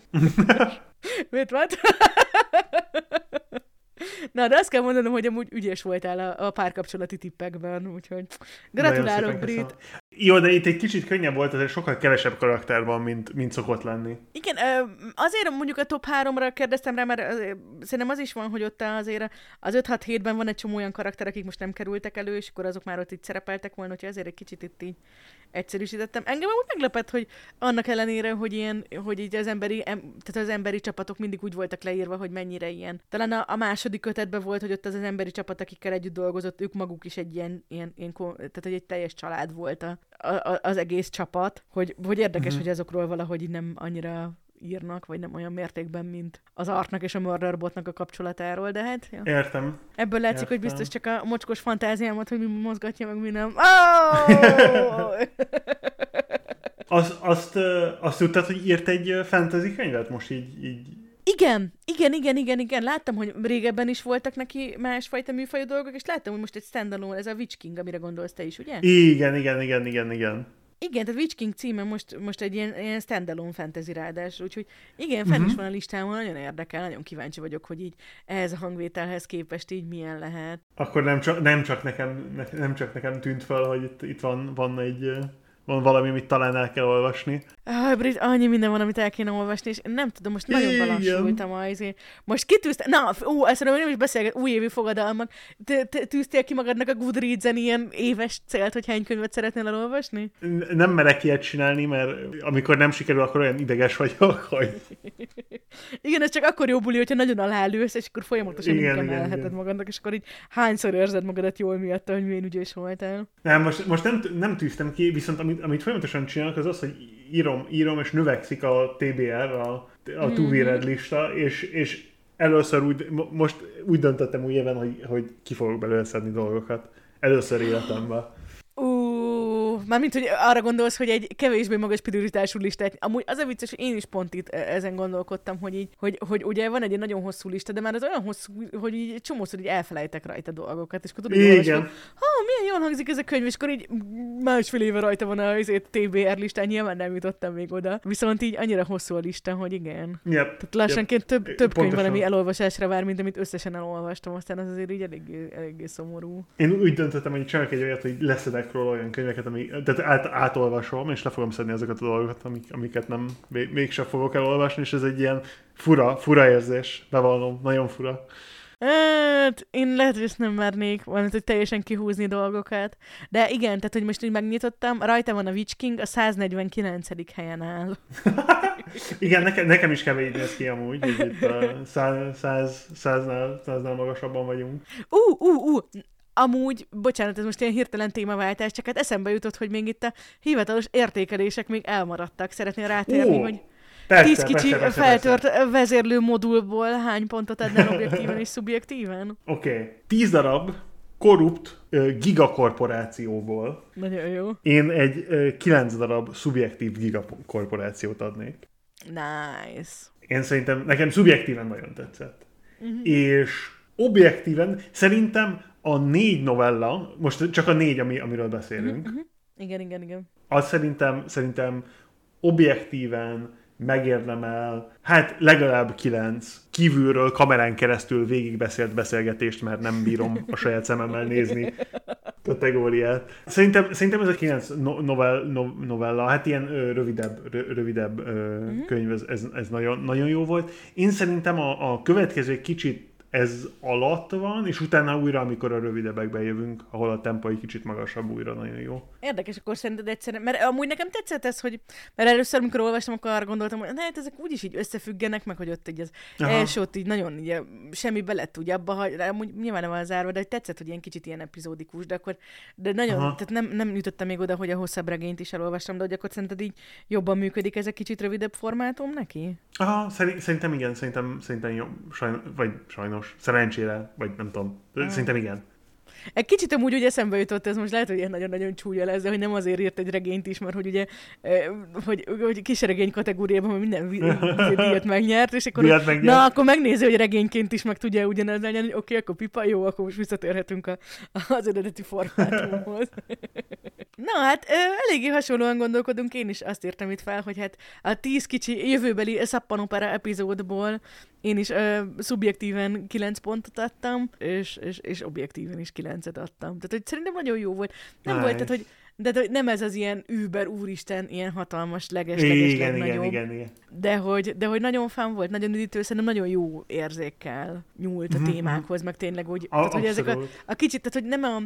Mit van? Na, de azt kell mondanom, hogy amúgy ügyes voltál a, a párkapcsolati tippekben, úgyhogy gratulálok, Brit. Jó, de itt egy kicsit könnyebb volt, azért sokkal kevesebb karakter van, mint, mint szokott lenni. Igen, azért mondjuk a top 3-ra kérdeztem rá, mert szerintem az is van, hogy ott azért az 5-6-7-ben van egy csomó olyan karakter, akik most nem kerültek elő, és akkor azok már ott itt szerepeltek volna, hogy azért egy kicsit itt így egyszerűsítettem. Engem úgy meglepett, hogy annak ellenére, hogy ilyen, hogy így az emberi, em, tehát az emberi csapatok mindig úgy voltak leírva, hogy mennyire ilyen. Talán a, a második kötetben volt, hogy ott az, az emberi csapat, akikkel együtt dolgozott, ők maguk is egy ilyen, ilyen, ilyen tehát hogy egy teljes család volt a, a, az egész csapat, hogy, hogy érdekes, uh-huh. hogy azokról valahogy nem annyira írnak, vagy nem olyan mértékben, mint az Artnak és a Murderbotnak a kapcsolatáról, de hát... Ja. Értem. Ebből látszik, Értem. hogy biztos csak a mocskos fantáziámat, hogy mi mozgatja, meg mi nem. Oh! azt, azt, azt tudtad, hogy írt egy fantasy könyvet most így, így igen, igen, igen, igen, igen. Láttam, hogy régebben is voltak neki másfajta műfajú dolgok, és láttam, hogy most egy standalone, ez a Witch King, amire gondolsz te is, ugye? Igen, igen, igen, igen, igen. Igen, tehát Witch King címe most, most egy ilyen, ilyen standalone fantasy ráadás, úgyhogy igen, fenn uh-huh. is van a listámon, nagyon érdekel, nagyon kíváncsi vagyok, hogy így ehhez a hangvételhez képest így milyen lehet. Akkor nem csak, nem csak, nekem, nem csak nekem tűnt fel, hogy itt, itt van, van egy van valami, amit talán el kell olvasni. Ah, Brit, annyi minden van, amit el kéne olvasni, és nem tudom, most nagyon belassultam azért. Most kitűztem, na, ó, ezt nem is beszélget, újévi fogadalmak. Te, te tűztél ki magadnak a Goodreads-en ilyen éves célt, hogy hány könyvet szeretnél elolvasni? Nem merek ilyet csinálni, mert amikor nem sikerül, akkor olyan ideges vagyok, hogy... igen, ez csak akkor jó buli, hogyha nagyon alálősz, és akkor folyamatosan igen, igen, igen. magadnak, és akkor így hányszor érzed magadat jól miatt, hogy milyen ügyes voltál. Nem, most, most nem, nem tűztem ki, viszont amit, amit folyamatosan csinálok, az az, hogy írom, írom és növekszik a TBR, a, a mm. to lista, és, és először úgy, most úgy döntöttem új éven, hogy, hogy ki fogok belőle szedni dolgokat. Először életemben. Ú, mármint, hogy arra gondolsz, hogy egy kevésbé magas prioritású listát. Amúgy az a vicces, hogy én is pont itt e- ezen gondolkodtam, hogy így, hogy, hogy ugye van egy nagyon hosszú lista, de már az olyan hosszú, hogy így csomószor így elfelejtek rajta dolgokat, és akkor tudod, Igen. Ha, milyen jól hangzik ez a könyv, és akkor így másfél éve rajta van a TBR listán, nyilván nem jutottam még oda. Viszont így annyira hosszú a lista, hogy igen. Yep. Tehát lassanként yep. több, több könyv van, ami elolvasásra vár, mint amit összesen elolvastam, aztán az azért így eléggé, eléggé szomorú. Én úgy döntöttem, hogy csinálok egy olyat, hogy leszedek róla olyan könyveket, ami, tehát át, átolvasom, és le fogom szedni azokat a dolgokat, amik, amiket nem, mégsem fogok elolvasni, és ez egy ilyen fura, fura érzés, bevallom, nagyon fura. Hát, én lehet, hogy ezt nem mernék, valamint, hogy teljesen kihúzni dolgokat. De igen, tehát, hogy most így megnyitottam, rajta van a Witch King, a 149. helyen áll. igen, nekem, nekem is kb. így néz ki amúgy, hogy itt a 100, 100, 100-nál, 100-nál magasabban vagyunk. Ú, ú, ú, Amúgy, bocsánat, ez most ilyen hirtelen témaváltás, csak hát eszembe jutott, hogy még itt a hivatalos értékelések még elmaradtak. Szeretnél rátérni, Ó, hogy persze, tíz kicsi persze, persze, feltört persze. vezérlő modulból hány pontot adnál objektíven és szubjektíven? Oké. Okay. Tíz darab korrupt gigakorporációból. Nagyon jó. Én egy kilenc darab szubjektív gigakorporációt adnék. Nice. Én szerintem, nekem szubjektíven nagyon tetszett. Uh-huh. És objektíven szerintem a négy novella, most csak a négy, ami, amiről beszélünk. Uh-huh, Igen, igen, igen. az szerintem, szerintem objektíven megérdemel, hát legalább kilenc kívülről kamerán keresztül végigbeszélt beszélgetést, mert nem bírom a saját szememmel nézni kategóriát. Szerintem, szerintem ez a kilenc novell, novella, hát ilyen ö, rövidebb, rö, rövidebb ö, mm. könyv, ez, ez, ez nagyon, nagyon jó volt. Én szerintem a, a következő kicsit ez alatt van, és utána újra, amikor a rövidebbekbe jövünk, ahol a tempo egy kicsit magasabb, újra nagyon jó. Érdekes, akkor szerinted egyszerűen, mert amúgy nekem tetszett ez, hogy, mert először, amikor olvastam, akkor arra gondoltam, hogy hát ezek úgyis így összefüggenek, meg hogy ott így az Aha. első ott így nagyon így, semmi lett úgy abba, hogy amúgy nyilván nem van zárva, de hogy tetszett, hogy ilyen kicsit ilyen epizódikus, de akkor, de nagyon, Aha. tehát nem, nem jutottam még oda, hogy a hosszabb regényt is elolvastam, de hogy akkor szerinted így jobban működik ez egy kicsit rövidebb formátum neki? Aha, szerintem igen, szerintem, szerintem jó, sajnos, vagy sajnos, szerencsére, vagy nem tudom, Aha. szerintem igen. Egy kicsit amúgy ugye eszembe jutott ez, most lehet, hogy ilyen nagyon-nagyon csúnya lesz, de hogy nem azért írt egy regényt is, mert hogy ugye, hogy, hogy kis regény kategóriában minden díjat megnyert, és akkor, megnyert. na, akkor megnézi, hogy regényként is meg tudja ugyanez legyen, hogy oké, okay, akkor pipa, jó, akkor most visszatérhetünk a, az eredeti formátumhoz. na, hát eléggé hasonlóan gondolkodunk, én is azt írtam itt fel, hogy hát a tíz kicsi jövőbeli szappanopera epizódból én is ö, szubjektíven 9 pontot adtam, és, és, és objektíven is 9-et adtam. Tehát, hogy szerintem nagyon jó volt. Nem nice. volt, tehát, hogy de nem ez az ilyen über, úristen, ilyen hatalmas, leges, leges igen, igen, igen, igen. De hogy, de hogy nagyon fán volt, nagyon üdítő, szerintem nagyon jó érzékkel nyúlt a mm-hmm. témákhoz, meg tényleg úgy, a, tehát, hogy ezek a, a kicsit, tehát hogy nem a,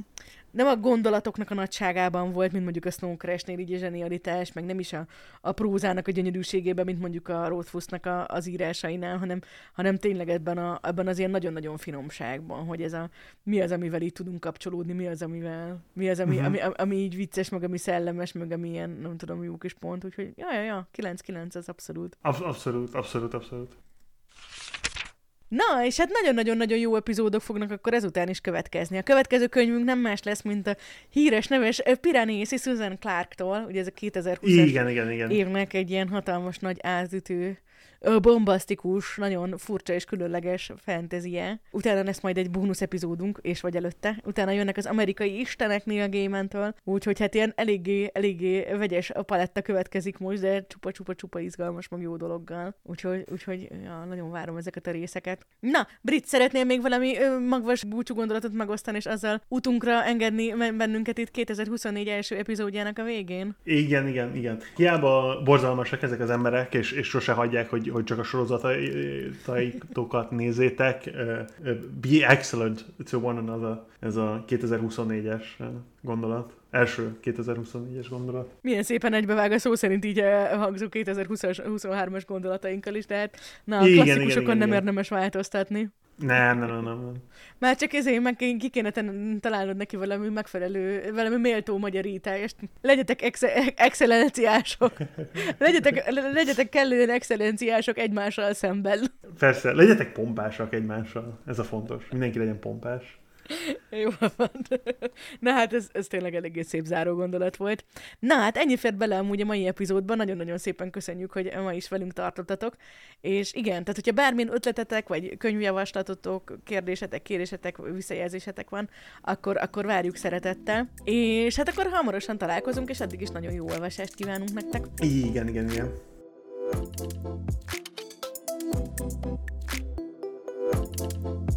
nem a gondolatoknak a nagyságában volt, mint mondjuk a Snow Crash-nél így a zsenialitás, meg nem is a, a prózának a gyönyörűségében, mint mondjuk a Rothfussnak a, az írásainál, hanem, hanem tényleg ebben, a, ebben az ilyen nagyon-nagyon finomságban, hogy ez a mi az, amivel így tudunk kapcsolódni, mi az, amivel, mi az, ami, uh-huh. ami, ami, ami így vicces, meg ami szellemes, meg ami ilyen, nem tudom, jó kis pont, úgyhogy ja, ja, ja, 9-9 az abszolút. Absz- abszolút, abszolút, abszolút. Na, és hát nagyon-nagyon-nagyon jó epizódok fognak akkor ezután is következni. A következő könyvünk nem más lesz, mint a híres neves Piranesi Susan Clark-tól, ugye ez a 2020 igen, igen, igen. évnek egy ilyen hatalmas nagy ázütő bombasztikus, nagyon furcsa és különleges fantasie. Utána lesz majd egy bónusz epizódunk, és vagy előtte. Utána jönnek az amerikai istenek Neil Gaiman-től, úgyhogy hát ilyen eléggé, eléggé vegyes a paletta következik most, de csupa-csupa-csupa izgalmas, meg jó dologgal. Úgyhogy, úgyhogy ja, nagyon várom ezeket a részeket. Na, Brit, szeretnél még valami ö, magvas búcsú gondolatot megosztani, és azzal utunkra engedni bennünket itt 2024 első epizódjának a végén? Igen, igen, igen. Hiába borzalmasak ezek az emberek, és, és sose hagyják, hogy hogy csak a sorozataitokat nézzétek. Be excellent to one another. Ez a 2024-es gondolat. Első 2024-es gondolat. Milyen szépen egybevág a szó szerint így hangzó 2023-as gondolatainkkal is, tehát na, a igen, klasszikusokon igen, igen, nem igen. érdemes változtatni. Nem, nem, nem, nem. Már csak ezért meg ki kéne találnod neki valami megfelelő, valami méltó magyarítást. Legyetek ex- excellenciások. legyetek, legyetek kellően excellenciások egymással szemben. Persze, legyetek pompásak egymással. Ez a fontos. Mindenki legyen pompás. Jó van. Na hát ez, ez tényleg eléggé szép záró gondolat volt. Na hát ennyi fért bele amúgy a mai epizódban. Nagyon-nagyon szépen köszönjük, hogy ma is velünk tartottatok. És igen, tehát hogyha bármilyen ötletetek, vagy könyvjavaslatotok, kérdésetek, kérésetek, visszajelzésetek van, akkor, akkor várjuk szeretettel. És hát akkor hamarosan találkozunk, és addig is nagyon jó olvasást kívánunk nektek. Igen, igen, igen. Thank you.